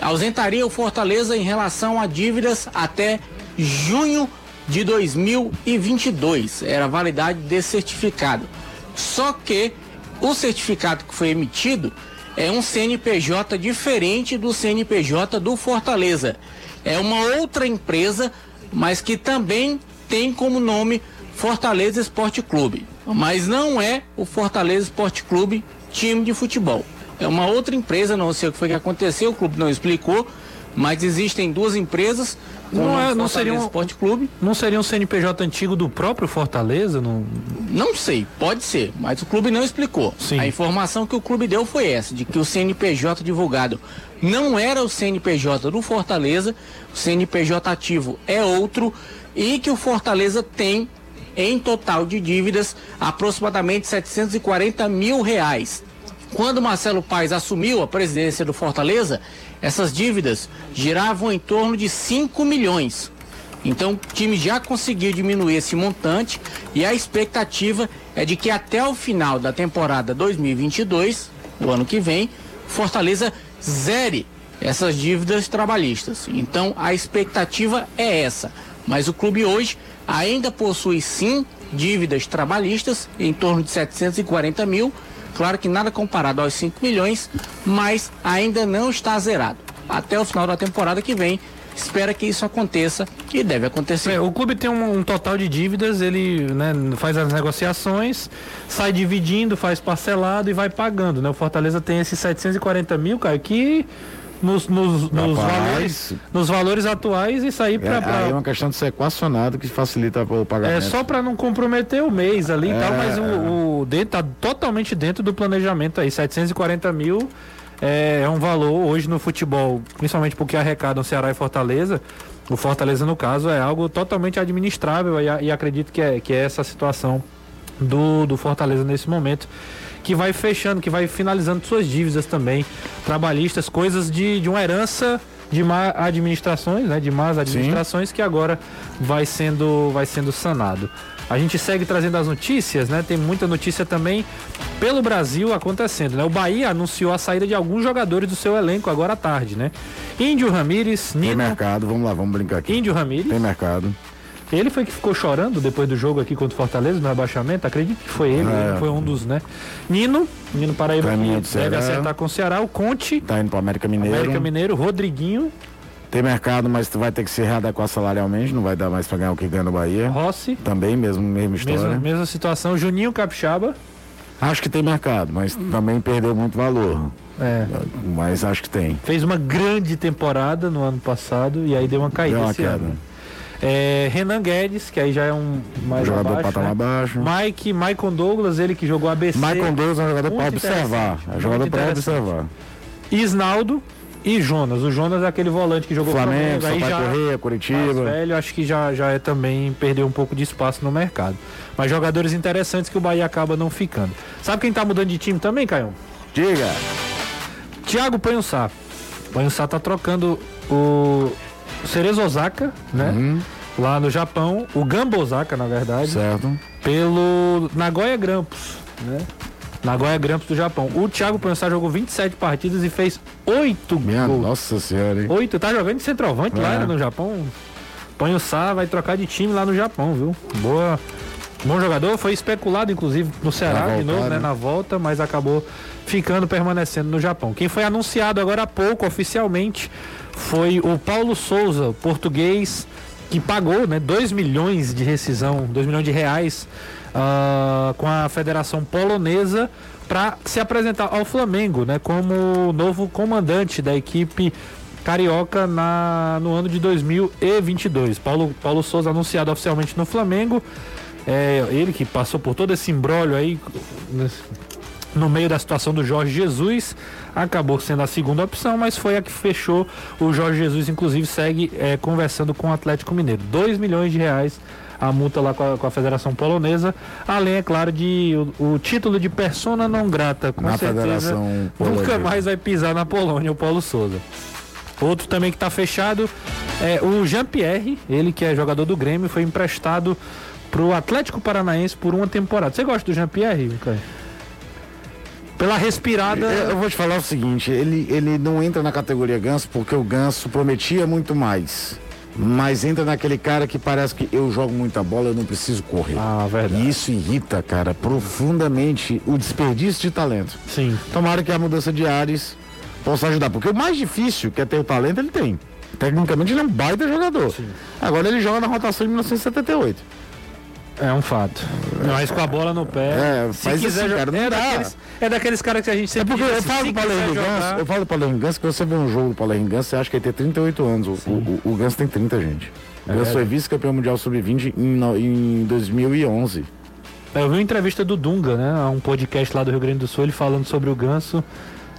ausentaria o Fortaleza em relação a dívidas até junho de 2022. Era a validade desse certificado. Só que o certificado que foi emitido é um CNPJ diferente do CNPJ do Fortaleza. É uma outra empresa, mas que também tem como nome Fortaleza Esporte Clube. Mas não é o Fortaleza Esporte Clube time de futebol. É uma outra empresa, não sei o que foi que aconteceu, o clube não explicou, mas existem duas empresas. Não é- não Fortaleza seria um- Esporte Clube. Não seria um CNPJ antigo do próprio Fortaleza? Não... Não sei, pode ser, mas o clube não explicou. Sim. A informação que o clube deu foi essa, de que o CNPJ divulgado não era o CNPJ do Fortaleza, o CNPJ ativo é outro e que o Fortaleza tem em total de dívidas aproximadamente 740 mil reais. Quando Marcelo Paes assumiu a presidência do Fortaleza, essas dívidas giravam em torno de 5 milhões. Então o time já conseguiu diminuir esse montante e a expectativa é de que até o final da temporada 2022, o ano que vem, Fortaleza zere essas dívidas trabalhistas. Então a expectativa é essa. Mas o clube hoje ainda possui sim dívidas trabalhistas em torno de 740 mil. Claro que nada comparado aos 5 milhões, mas ainda não está zerado. Até o final da temporada que vem, espera que isso aconteça e deve acontecer. É, o clube tem um, um total de dívidas, ele né, faz as negociações, sai dividindo, faz parcelado e vai pagando. Né? O Fortaleza tem esses 740 mil, cara, que nos, nos, nos valores, nos valores atuais isso aí É, pra, é uma questão de ser equacionado que facilita o é pagamento. só para não comprometer o mês ali e É, tal, mas o, o dentro, tá totalmente dentro do planejamento aí. 740 mil é, é um valor hoje no futebol, principalmente porque arrecadam Ceará e Fortaleza. O Fortaleza, no caso, é algo totalmente administrável e, e acredito que é, que é essa situação do, do Fortaleza nesse momento. Que vai fechando, que vai finalizando suas dívidas também, trabalhistas, coisas de, de uma herança de má administrações, né? De más administrações que agora vai sendo, vai sendo sanado. A gente segue trazendo as notícias, né? Tem muita notícia também pelo Brasil acontecendo, né? O Bahia anunciou a saída de alguns jogadores do seu elenco agora à tarde, né? Índio Ramírez, Tem mercado, vamos lá, vamos brincar aqui. Índio Ramírez. Tem mercado. Ele foi que ficou chorando depois do jogo aqui contra o Fortaleza no rebaixamento. Acredito que foi ele, É. ele foi um dos, né? Nino, Nino Paraíba Caminho que deve acertar com o Ceará. O Conte, Tá indo pro América Mineiro. América Mineiro, Rodriguinho, Tem mercado, mas tu vai ter que se readequar salarialmente, não vai dar mais pra ganhar o que ganha no Bahia. Rossi, Também, mesmo, mesma história. mesma, mesma situação. Juninho Capixaba, Acho que tem mercado, mas também perdeu muito valor. é, Mas acho que tem. fez uma grande temporada no ano passado e aí deu uma caída Deu uma esse queda. ano. É, Renan Guedes, que aí já é um mais jogador abaixo, patamar né? baixo. Mike, Maicon Douglas, ele que jogou ABC. Michael Douglas é um jogador para observar. É um jogador para observar. Isnaldo e Jonas. O Jonas é aquele volante que jogou Flamengo, aí Sampaio já Correia, mais Curitiba. velho, acho que já, já é também perdeu um pouco de espaço no mercado. Mas jogadores interessantes que o Bahia acaba não ficando. Sabe quem tá mudando de time também, Caio? Diga. Thiago Panhussá. Panhussá tá trocando o Cerezo Osaka, né? Uhum. Lá no Japão, o Gamba Osaka, na verdade, Certo. pelo Nagoya Grampus, né? Nagoya Grampus do Japão. O Thiago Pansá jogou 27 partidas e fez 8 Minha gols. nossa senhora, hein? Oito, tá jogando de centroavante lá É. né, no Japão. Põe o Sá, vai trocar de time lá no Japão, viu? Boa. Bom jogador, foi especulado inclusive no Ceará de novo, né, né? na volta, mas acabou ficando permanecendo no Japão. Quem foi anunciado agora há pouco oficialmente foi o Paulo Souza, português, que pagou, né, 2 milhões de rescisão, 2 milhões de reais ah, com a Federação Polonesa para se apresentar ao Flamengo, né, como novo comandante da equipe carioca na, no ano de 2022. Paulo, Paulo Souza anunciado oficialmente no Flamengo. É, ele que passou por todo esse embrólio aí nesse- no meio da situação do Jorge Jesus, acabou sendo a segunda opção, mas foi a que fechou. O Jorge Jesus, inclusive, segue é, conversando com o Atlético Mineiro. 2 milhões de reais a multa lá com a, com a Federação Polonesa, além, é claro, de o, o título de persona não grata, com Na certeza. Federação Nunca mais vai pisar na Polônia, o Paulo Souza. Outro também que está fechado é o Jean-Pierre, ele que é jogador do Grêmio, foi emprestado pro Atlético Paranaense por uma temporada. Você gosta do Jean-Pierre, Caio? Pela respirada. Eu, eu vou te falar o seguinte, ele, ele não entra na categoria Ganso porque o Ganso prometia muito mais. Mas entra naquele cara que parece que eu jogo muita bola, eu não preciso correr. Ah, verdade. E isso irrita, cara, profundamente o desperdício de talento. Sim. Tomara que a mudança de ares possa ajudar. Porque o mais difícil, que é ter o talento, ele tem. Tecnicamente ele é um baita jogador. Agora ele joga na rotação de 1978. É um fato. Mas com a bola no pé. É, se faz quiser assim, jogar. cara, não é, dá. daqueles, é daqueles caras que a gente É sempre porque diz eu falo quiser Henrique Ganso, jogar- eu falo Henrique Ganso, que você vê um jogo do Paulo Henrique Ganso, você acha que ele tem 38 anos. O, o, o Ganso tem 30, gente. O Ganso foi vice-campeão mundial sub-20 em, em 2011. Eu vi uma entrevista do Dunga, né? Um podcast lá do Rio Grande do Sul, ele falando sobre o Ganso.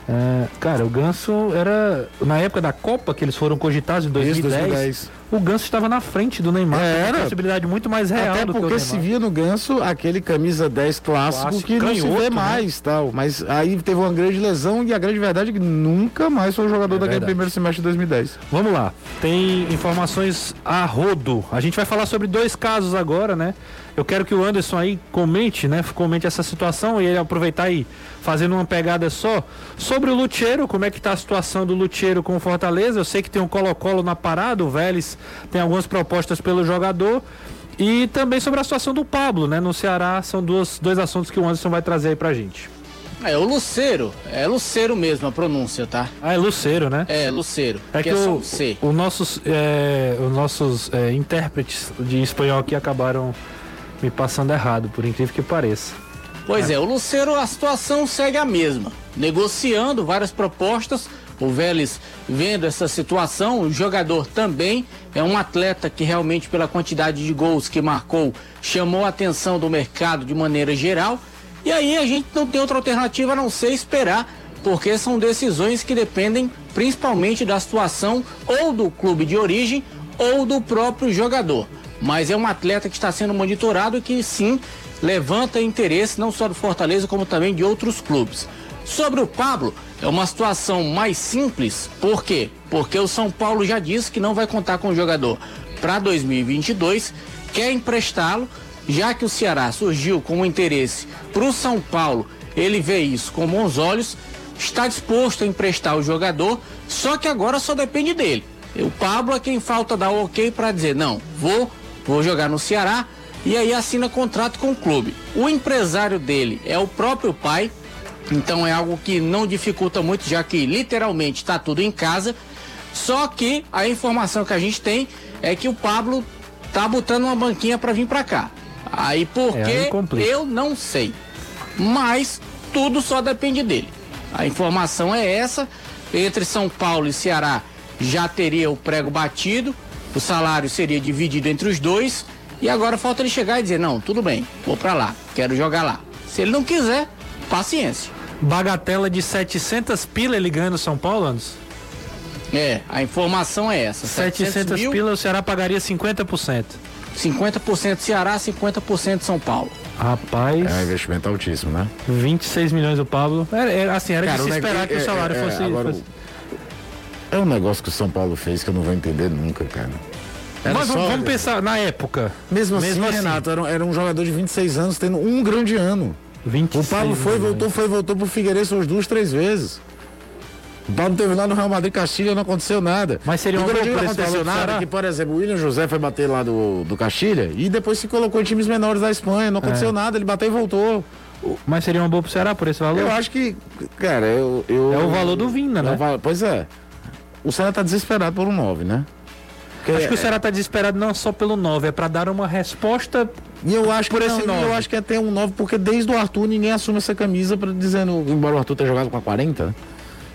É, cara, o Ganso era. Na época da Copa que eles foram cogitados em 2010, 2010. O Ganso estava na frente do Neymar. É, era. possibilidade muito mais real Até do que o porque Neymar. se via no Ganso aquele camisa 10 clássico, Clássico, que não se canhoto, vê né? mais tal. Mas aí teve uma grande lesão e a grande verdade é que nunca mais foi o jogador daquele verdade. primeiro semestre de 2010. Vamos lá, tem informações a rodo. A gente vai falar sobre dois casos agora, né? Eu quero que o Anderson aí comente, né? Comente essa situação e ele aproveitar aí, fazendo uma pegada só sobre o Lucheiro, como é que tá a situação do Lucheiro com o Fortaleza. Eu sei que tem um Colo-Colo na parada, o Vélez tem algumas propostas pelo jogador. E também sobre a situação do Pablo, né? No Ceará, são duas, dois assuntos que o Anderson vai trazer aí pra gente. É o Luceiro, é Luceiro mesmo a pronúncia, tá? Ah, é Luceiro, né? É, Luceiro. É que é só o, o nossos, é, os nossos é, intérpretes de espanhol aqui acabaram me passando errado, por incrível que pareça. Pois é, o Luceiro, a situação segue a mesma. Negociando várias propostas, o Vélez vendo essa situação, o jogador também é um atleta que realmente, pela quantidade de gols que marcou, chamou a atenção do mercado de maneira geral. E aí a gente não tem outra alternativa a não ser esperar, porque são decisões que dependem principalmente da situação ou do clube de origem ou do próprio jogador. Mas é um atleta que está sendo monitorado e que sim levanta interesse não só do Fortaleza como também de outros clubes. Sobre o Pablo, é uma situação mais simples, por quê? Porque o São Paulo já disse que não vai contar com o jogador para 2022, quer emprestá-lo, já que o Ceará surgiu com interesse para o São Paulo, ele vê isso com bons olhos, está disposto a emprestar o jogador, só que agora só depende dele. O Pablo é quem falta dar o ok para dizer, não, vou, vou jogar no Ceará, e aí assina contrato com o clube. O empresário dele é o próprio pai, então é algo que não dificulta muito, já que literalmente está tudo em casa. Só que a informação que a gente tem é que o Pablo tá botando uma banquinha para vir para cá. Aí por É. Eu não sei. Mas tudo só depende dele. A informação é essa. Entre São Paulo e Ceará já teria o prego batido, o salário seria dividido entre os dois. E agora falta ele chegar e dizer: não, tudo bem, vou para lá, quero jogar lá. Se ele não quiser, paciência. Bagatela de 700 pila ele ganha no São Paulo, Anderson? É, a informação é essa. 700 mil, pila, o Ceará pagaria 50%. 50% Ceará, 50% São Paulo. Rapaz, É um investimento altíssimo, né? 26 milhões o Pablo. Era, era assim, era Cara, de se o neg- esperar que é- o salário é- é, fosse, agora, fosse- É um negócio que o São Paulo fez que eu não vou entender nunca, cara. Era Mas vamos, só- vamos pensar na época. Mesmo assim, Mesmo assim. Renato, era, era um jogador de 26 anos tendo um grande ano. 26 O Pablo foi, milhões. voltou, foi, voltou pro Figueirense umas duas, três vezes. O Pablo teve lá no Real Madrid Castilha não aconteceu nada. Mas seria pra não esse aconteceu nada, Ceará? que, por exemplo, o William José foi bater lá do, do Castilha e depois se colocou em times menores da Espanha. Não É. aconteceu nada, ele bateu e voltou. Mas seria uma boa pro Ceará por esse valor? Eu acho que, cara, eu. eu É o valor do Vina, né? É val- Pois é. O Ceará tá desesperado por um 9, né? Porque- Acho que o Ceará tá desesperado não só pelo 9, é pra dar uma resposta. E eu acho que por não, esse e nove. eu acho que é até um 9, porque desde o Arthur ninguém assume essa camisa para dizendo, embora o Arthur tenha jogado com a 40, né?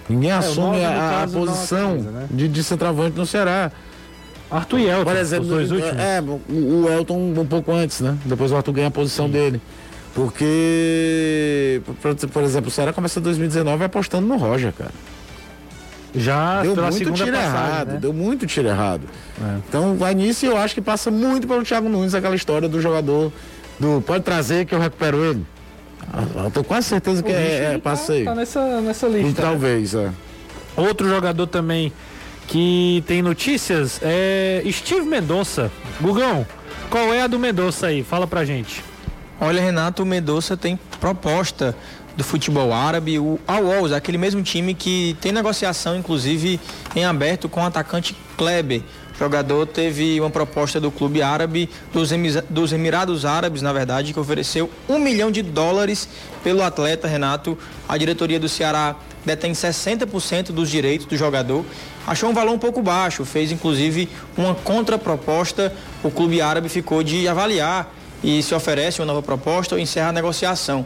ninguém assume nove, no a, caso, não a posição camisa, né? de, de centroavante no Ceará. Arthur e Elton, Por exemplo, os dois últimos. é, o, Elton um pouco antes, né? Depois o Arthur ganha a posição dele. Porque, por, por exemplo, o Ceará começa 2019 apostando no Roger, cara. Já Deu pela muito tiro passagem, errado, né? deu muito tiro errado. É. Então vai nisso e eu acho que passa muito pelo Thiago Nunes aquela história do jogador do pode trazer que eu recupero ele. Ah, Eu tô quase certeza que O é, é ele passeio. Tá, tá nessa, nessa E lista. talvez, é. Outro jogador também que tem notícias é Steve Mendonça. Gugão, qual é a do Mendonça aí? Fala pra gente. Olha, Renato, o Medoça tem proposta do futebol árabe, o Al-Awls, aquele mesmo time que tem negociação, inclusive, em aberto com o atacante Kleber. O jogador teve uma proposta do clube árabe, dos, dos Emirados Árabes, na verdade, que ofereceu um milhão de dólares pelo atleta, Renato. A diretoria do Ceará detém 60% dos direitos do jogador. Achou um valor um pouco baixo, fez inclusive uma contraproposta. O clube árabe ficou de avaliar e se oferece uma nova proposta ou encerra a negociação.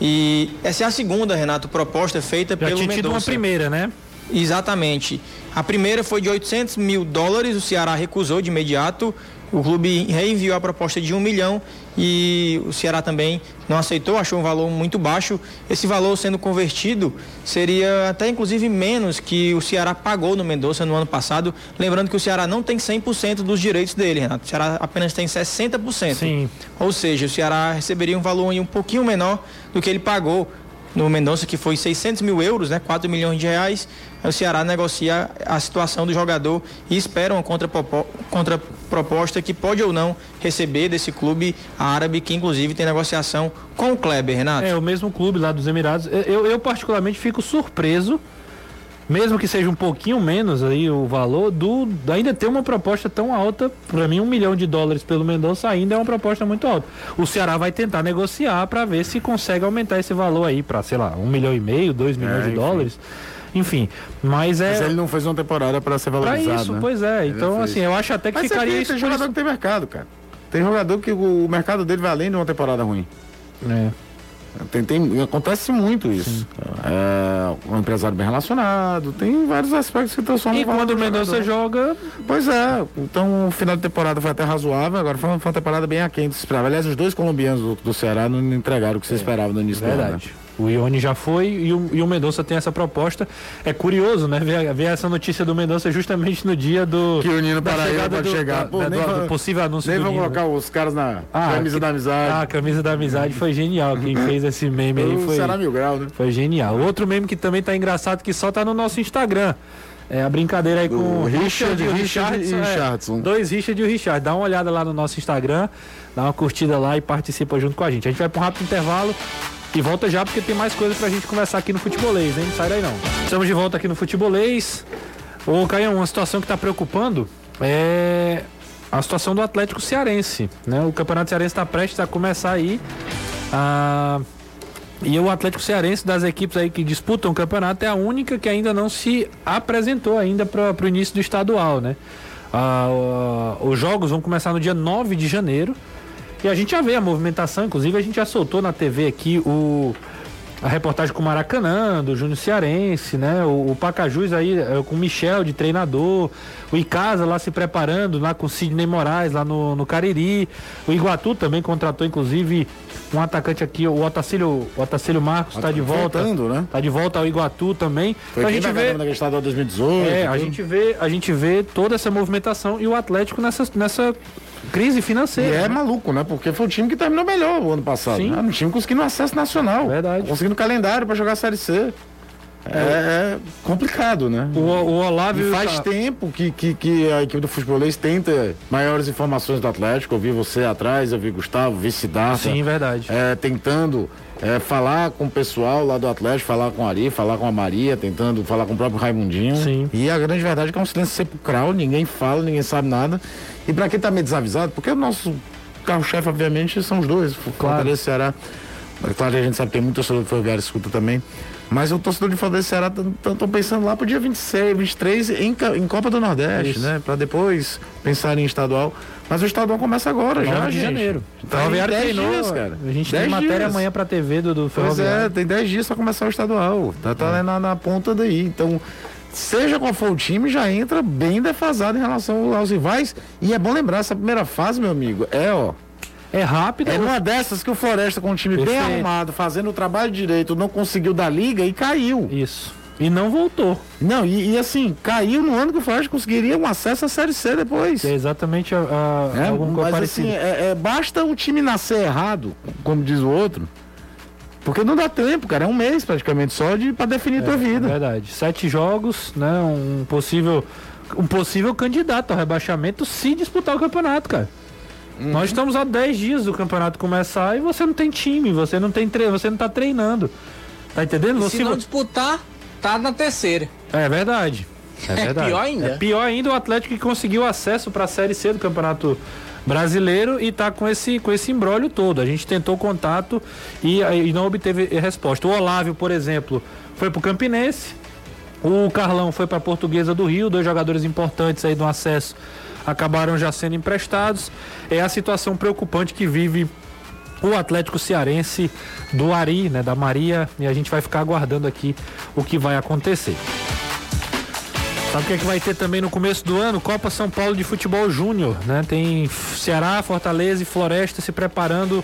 E essa é a segunda, Renato, proposta feita Já pelo tinha tido uma primeira, né? Exatamente. A primeira foi de 800 mil dólares, o Ceará recusou de imediato. O clube reenviou a proposta de um milhão e o Ceará também não aceitou, achou um valor muito baixo. Esse valor sendo convertido seria até inclusive menos que o Ceará pagou no Mendonça no ano passado. Lembrando que o Ceará não tem 100% dos direitos dele, Renato. O Ceará apenas tem 60%. Sim. Ou seja, o Ceará receberia um valor um pouquinho menor do que ele pagou no Mendonça, que foi 600 mil euros, né? 4 milhões de reais. O Ceará negocia a situação do jogador e espera uma contrapropo- contraproposta que pode ou não receber desse clube árabe, que inclusive tem negociação com o Kleber, Renato. É, o mesmo clube lá dos Emirados. Eu, eu particularmente fico surpreso, mesmo que seja um pouquinho menos aí o valor, do ainda ter uma proposta tão alta. Pra mim, um milhão de dólares pelo Mendonça ainda é uma proposta muito alta. O Ceará vai tentar negociar pra ver se consegue aumentar esse valor aí pra, sei lá, um milhão e meio, dois milhões de enfim. dólares. Enfim, mas é. Mas ele não fez uma temporada para ser Pra valorizado. isso, né? pois é. Ele Então, assim, eu acho até que Mas você ficaria isso tem jogador que tem mercado, cara. Tem jogador que o mercado dele vai além de uma temporada ruim. É. Tem, tem- acontece muito isso. É, um empresário bem relacionado, tem vários aspectos que transformam E quando o do Mendonça jogador. joga, Pois é, então o final de temporada foi até razoável, agora foi uma, foi uma temporada bem aquém do que se esperava. Aliás, os dois colombianos do, do Ceará não entregaram o que você esperava no início né? Verdade. O Ione já foi e o, e o Mendonça tem essa proposta. É curioso, né? Ver, ver essa notícia do Mendonça justamente no dia do. Que o Nino Paraíba pode do, chegar. da- Pô, da- nem do, vou- do possível anúncio Nem do vão Nino, colocar os caras na Ah, camisa que- da amizade. Ah, a camisa da amizade foi genial. Quem fez esse meme aí foi, Ceará Mil Grau, né? foi genial. Outro meme que também tá engraçado que só tá no nosso Instagram. É a brincadeira aí com o Richard, e o Richard e Richardson, é. Richardson. Dois Richard e o Richard. Dá uma olhada lá no nosso Instagram, dá uma curtida lá e participa junto com a gente. A gente vai para um rápido intervalo e volta já porque tem mais coisa pra gente conversar aqui no Futebolês, hein? Não sai daí não. Estamos de volta aqui no Futebolês. Ô, Caião, uma situação que tá preocupando é a situação do Atlético Cearense, né? O Campeonato Cearense está prestes a começar aí. E o Atlético Cearense das equipes aí que disputam o campeonato é a única que ainda não se apresentou ainda para o início do estadual, né? Ah, os jogos vão começar no dia 9 de janeiro e a gente já vê a movimentação, inclusive a gente já soltou na TV aqui o a reportagem com o Maracanã, do Júnior Cearense, né? O, o Pacajus aí é, com o Michel de treinador, o Icasa lá se preparando, lá com o Sidney Moraes lá no, no Cariri. O Iguatu também contratou, inclusive, um atacante aqui, o Otacílio, o Otacílio Marcos está de volta. Voltando, né? Tá de volta ao Iguatu também. Foi Então a gente vê. na estadual 2018. É, a gente vê, a gente vê toda essa movimentação e o Atlético nessa, nessa crise E financeira. é né? maluco, né? Porque foi o time que terminou melhor o ano passado. Sim. Era um time conseguindo acesso nacional. Verdade. Conseguindo calendário pra jogar a Série C. é complicado, né? O, o Olávio. E faz tá- tempo que, que, que a equipe do futebolês tenta maiores informações do Atlético. Eu vi você atrás, eu vi Gustavo, vi Siddhartha. Sim, verdade. é, tentando é, falar com o pessoal lá do Atlético, falar com a Ari, falar com a Maria, tentando falar com o próprio Raimundinho. Sim. E a grande verdade é que é um silêncio sepulcral, ninguém fala, ninguém sabe nada. E pra quem tá meio desavisado, porque o nosso carro-chefe, obviamente, são os dois, Fortaleza e Ceará. Claro que a gente sabe que tem muito torcedor do Ferroviário escuta também. Mas o torcedor de Fortaleza e Ceará estão pensando lá pro dia 26, 23 em, em Copa do Nordeste, Isso. né? Pra depois pensar em estadual. Mas o estadual começa agora, já, 9 de gente. janeiro. Ferroviário 10 treinou, dias, cara. A gente tem 10 matéria dias. amanhã pra TV do, do Pois é, tem 10 dias pra começar o estadual. Tá, tá na, na ponta daí. Então, seja qual for o time, já entra bem defasado em relação aos rivais. E é bom lembrar, essa primeira fase, meu amigo, é ó. É rápido. É numa dessas que o Floresta, com um time bem Perfeito. arrumado, fazendo o trabalho direito, não conseguiu dar liga e caiu. Isso. E não voltou. Não, e, e assim, caiu no ano que o Floresta conseguiria um acesso à Série C depois. É exatamente a, a, É, alguma coisa mas parecida. assim, é, é, basta o time nascer errado, como diz o outro, porque não dá tempo, cara. É um mês praticamente só de, pra definir tua É vida. verdade. Sete jogos, né? Um possível, um possível candidato ao rebaixamento se disputar o campeonato, cara. Uhum. Nós estamos a 10 dias do campeonato começar e você não tem time, você não tem tre você não tá treinando. Tá entendendo? E Você- se não disputar, tá na terceira. É verdade. É verdade. pior ainda. É pior ainda o Atlético que conseguiu acesso para a Série C do Campeonato Brasileiro e tá com esse com esse embrólio todo. A gente tentou contato e, e não obteve resposta. O Olávio, por exemplo, foi pro Campinense. O Carlão foi para Portuguesa do Rio, dois jogadores importantes aí do acesso acabaram já sendo emprestados. É a situação preocupante que vive o Atlético Cearense do Ari, né, da Maria, e a gente vai ficar aguardando aqui o que vai acontecer. Sabe o que, é que vai ter também no começo do ano? Copa São Paulo de Futebol Júnior, né? Tem Ceará, Fortaleza e Floresta se preparando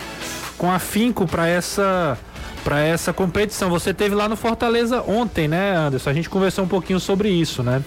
com afinco para essa para essa competição. Você teve lá no Fortaleza ontem, né, Anderson? A gente conversou um pouquinho sobre isso, né?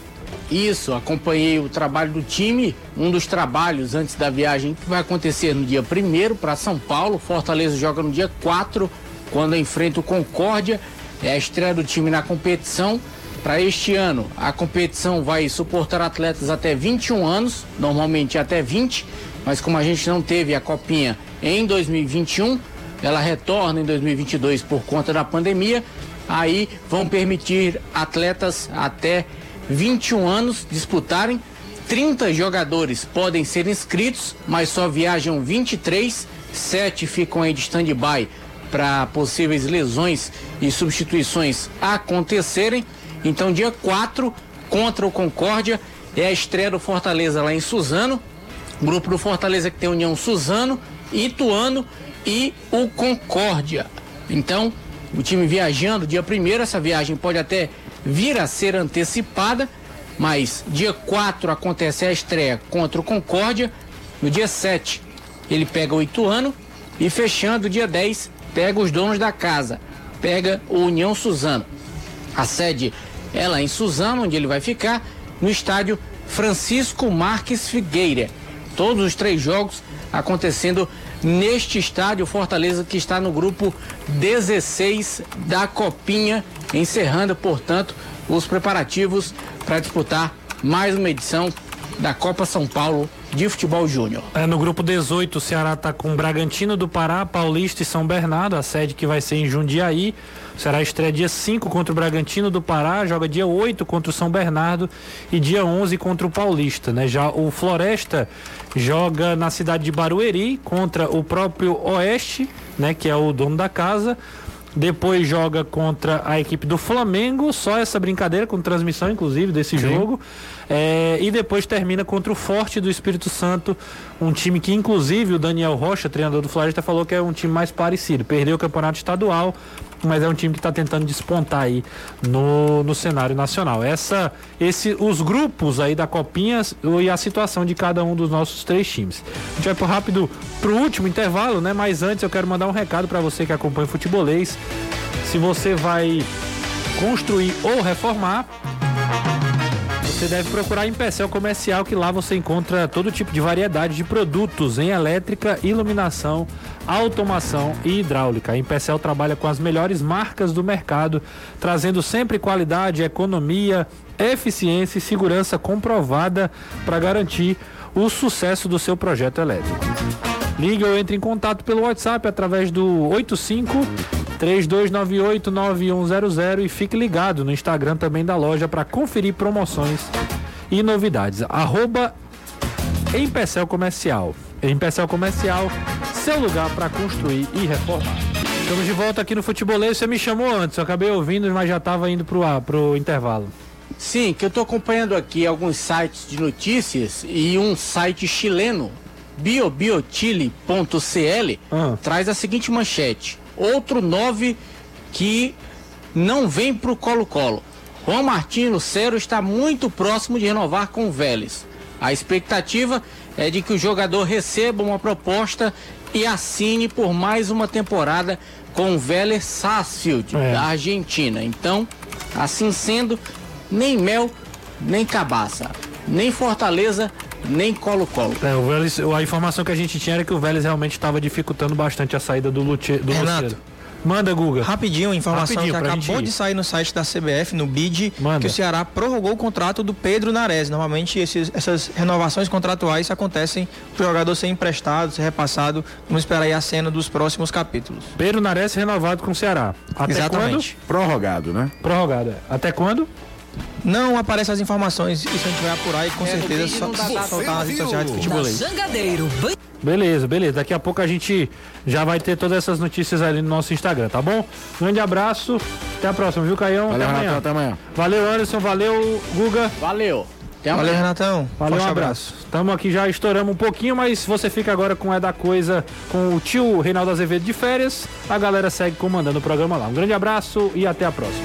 Isso, acompanhei o trabalho do time, um dos trabalhos antes da viagem que vai acontecer no dia 1 para São Paulo. Fortaleza joga no dia 4, quando enfrenta o Concórdia. É a estreia do time na competição. Para este ano, a competição vai suportar atletas até 21 anos, normalmente até 20, mas como a gente não teve a copinha em 2021, ela retorna em 2022 por conta da pandemia. Aí vão permitir atletas até 21 anos disputarem. 30 jogadores podem ser inscritos, mas só viajam 23, 7 ficam aí de stand-by para possíveis lesões e substituições acontecerem. Então, dia 4, contra o Concórdia, é a estreia do Fortaleza lá em Suzano. Grupo do Fortaleza que tem União Suzano, Ituano e o Concórdia. Então, o time viajando dia 1 essa viagem pode até vir a ser antecipada, mas dia 4 acontece a estreia contra o Concórdia. No dia 7, ele pega o Ituano e fechando dia 10, pega os donos da casa, pega o União Suzano. A sede é lá em Suzano, onde ele vai ficar, no estádio Francisco Marques Figueira. Todos os três jogos acontecendo neste estádio Fortaleza que está no grupo 16 da Copinha, encerrando, portanto, os preparativos para disputar mais uma edição da Copa São Paulo de Futebol Júnior. É, no grupo 18, o Ceará está com Bragantino do Pará, Paulista e São Bernardo, a sede que vai ser em Jundiaí. O Ceará estreia dia 5 contra o Bragantino do Pará, joga dia 8 contra o São Bernardo e dia 11 contra o Paulista, né? Já o Floresta joga na cidade de Barueri contra o próprio Oeste, né, que é o dono da casa. Depois joga contra a equipe do Flamengo, só essa brincadeira com transmissão, inclusive, desse jogo. É, e depois termina contra o Forte do Espírito Santo, um time que, inclusive, o Daniel Rocha, treinador do Floresta, falou que é um time mais parecido. Perdeu o campeonato estadual, mas é um time que está tentando despontar aí no, no cenário nacional. Essa, esse, os grupos aí da Copinha e a situação de cada um dos nossos três times. A gente vai pro rápido pro último intervalo, né? Mas antes eu quero mandar um recado para você que acompanha o futebolês. Se você vai construir ou reformar, Você deve procurar em Pecel Comercial, que lá você encontra todo tipo de variedade de produtos em elétrica, iluminação, automação e hidráulica. A Empecel trabalha com as melhores marcas do mercado, trazendo sempre qualidade, economia, eficiência e segurança comprovada para garantir o sucesso do seu projeto elétrico. Ligue ou entre em contato pelo WhatsApp através do 85 3298 9100 e fique ligado no Instagram também da loja para conferir promoções e novidades. Arroba Empecel Comercial. Empecel Comercial, seu lugar para construir e reformar. Estamos de volta aqui no Futebolês. Você me chamou antes, eu acabei ouvindo, mas já estava indo pro, ar, pro intervalo. Sim, que eu estou acompanhando aqui alguns sites de notícias e um site chileno, biobiochile.cl, Ah. traz a seguinte manchete. Outro 9 que não vem para o Colo-Colo. Juan Martín Lucero está muito próximo de renovar com o Vélez. A expectativa é de que o jogador receba uma proposta e assine por mais uma temporada com o Vélez Sarsfield, É. da Argentina. Então, assim sendo, nem mel, nem cabaça, nem Fortaleza, nem Colo-Colo. É, o Vélez, a informação que a gente tinha era que o Vélez realmente estava dificultando bastante a saída do, Lute, do Renato. Luceiro. Manda, Guga. Rapidinho, informação Rapidinho, que acabou de sair no site da CBF, no BID, Manda. que o Ceará prorrogou o contrato do Pedro Nares. Normalmente esses- essas renovações contratuais acontecem para o jogador ser emprestado, ser repassado. Vamos esperar aí a cena dos próximos capítulos. Pedro Nares renovado com o Ceará. Até Exatamente. Prorrogado, né? quando? Prorrogada. Até quando? Não aparecem as informações, isso a gente vai apurar e com É, certeza só, soltar nas redes sociais do Na futebolês. Jangadeiro, Ban- Beleza, beleza. Daqui a pouco a gente já vai ter todas essas notícias ali no nosso Instagram, tá bom? Grande abraço. Até a próxima, viu, Caião? Valeu, até até amanhã. Valeu, Anderson. Valeu, Guga. Valeu. Até Valeu, amanhã. Renatão. Valeu, Forte um abraço. Estamos aqui já estouramos um pouquinho, mas você fica agora com É da Coisa com o tio Reinaldo Azevedo de férias. A galera segue comandando o programa lá. Um grande abraço e até a próxima.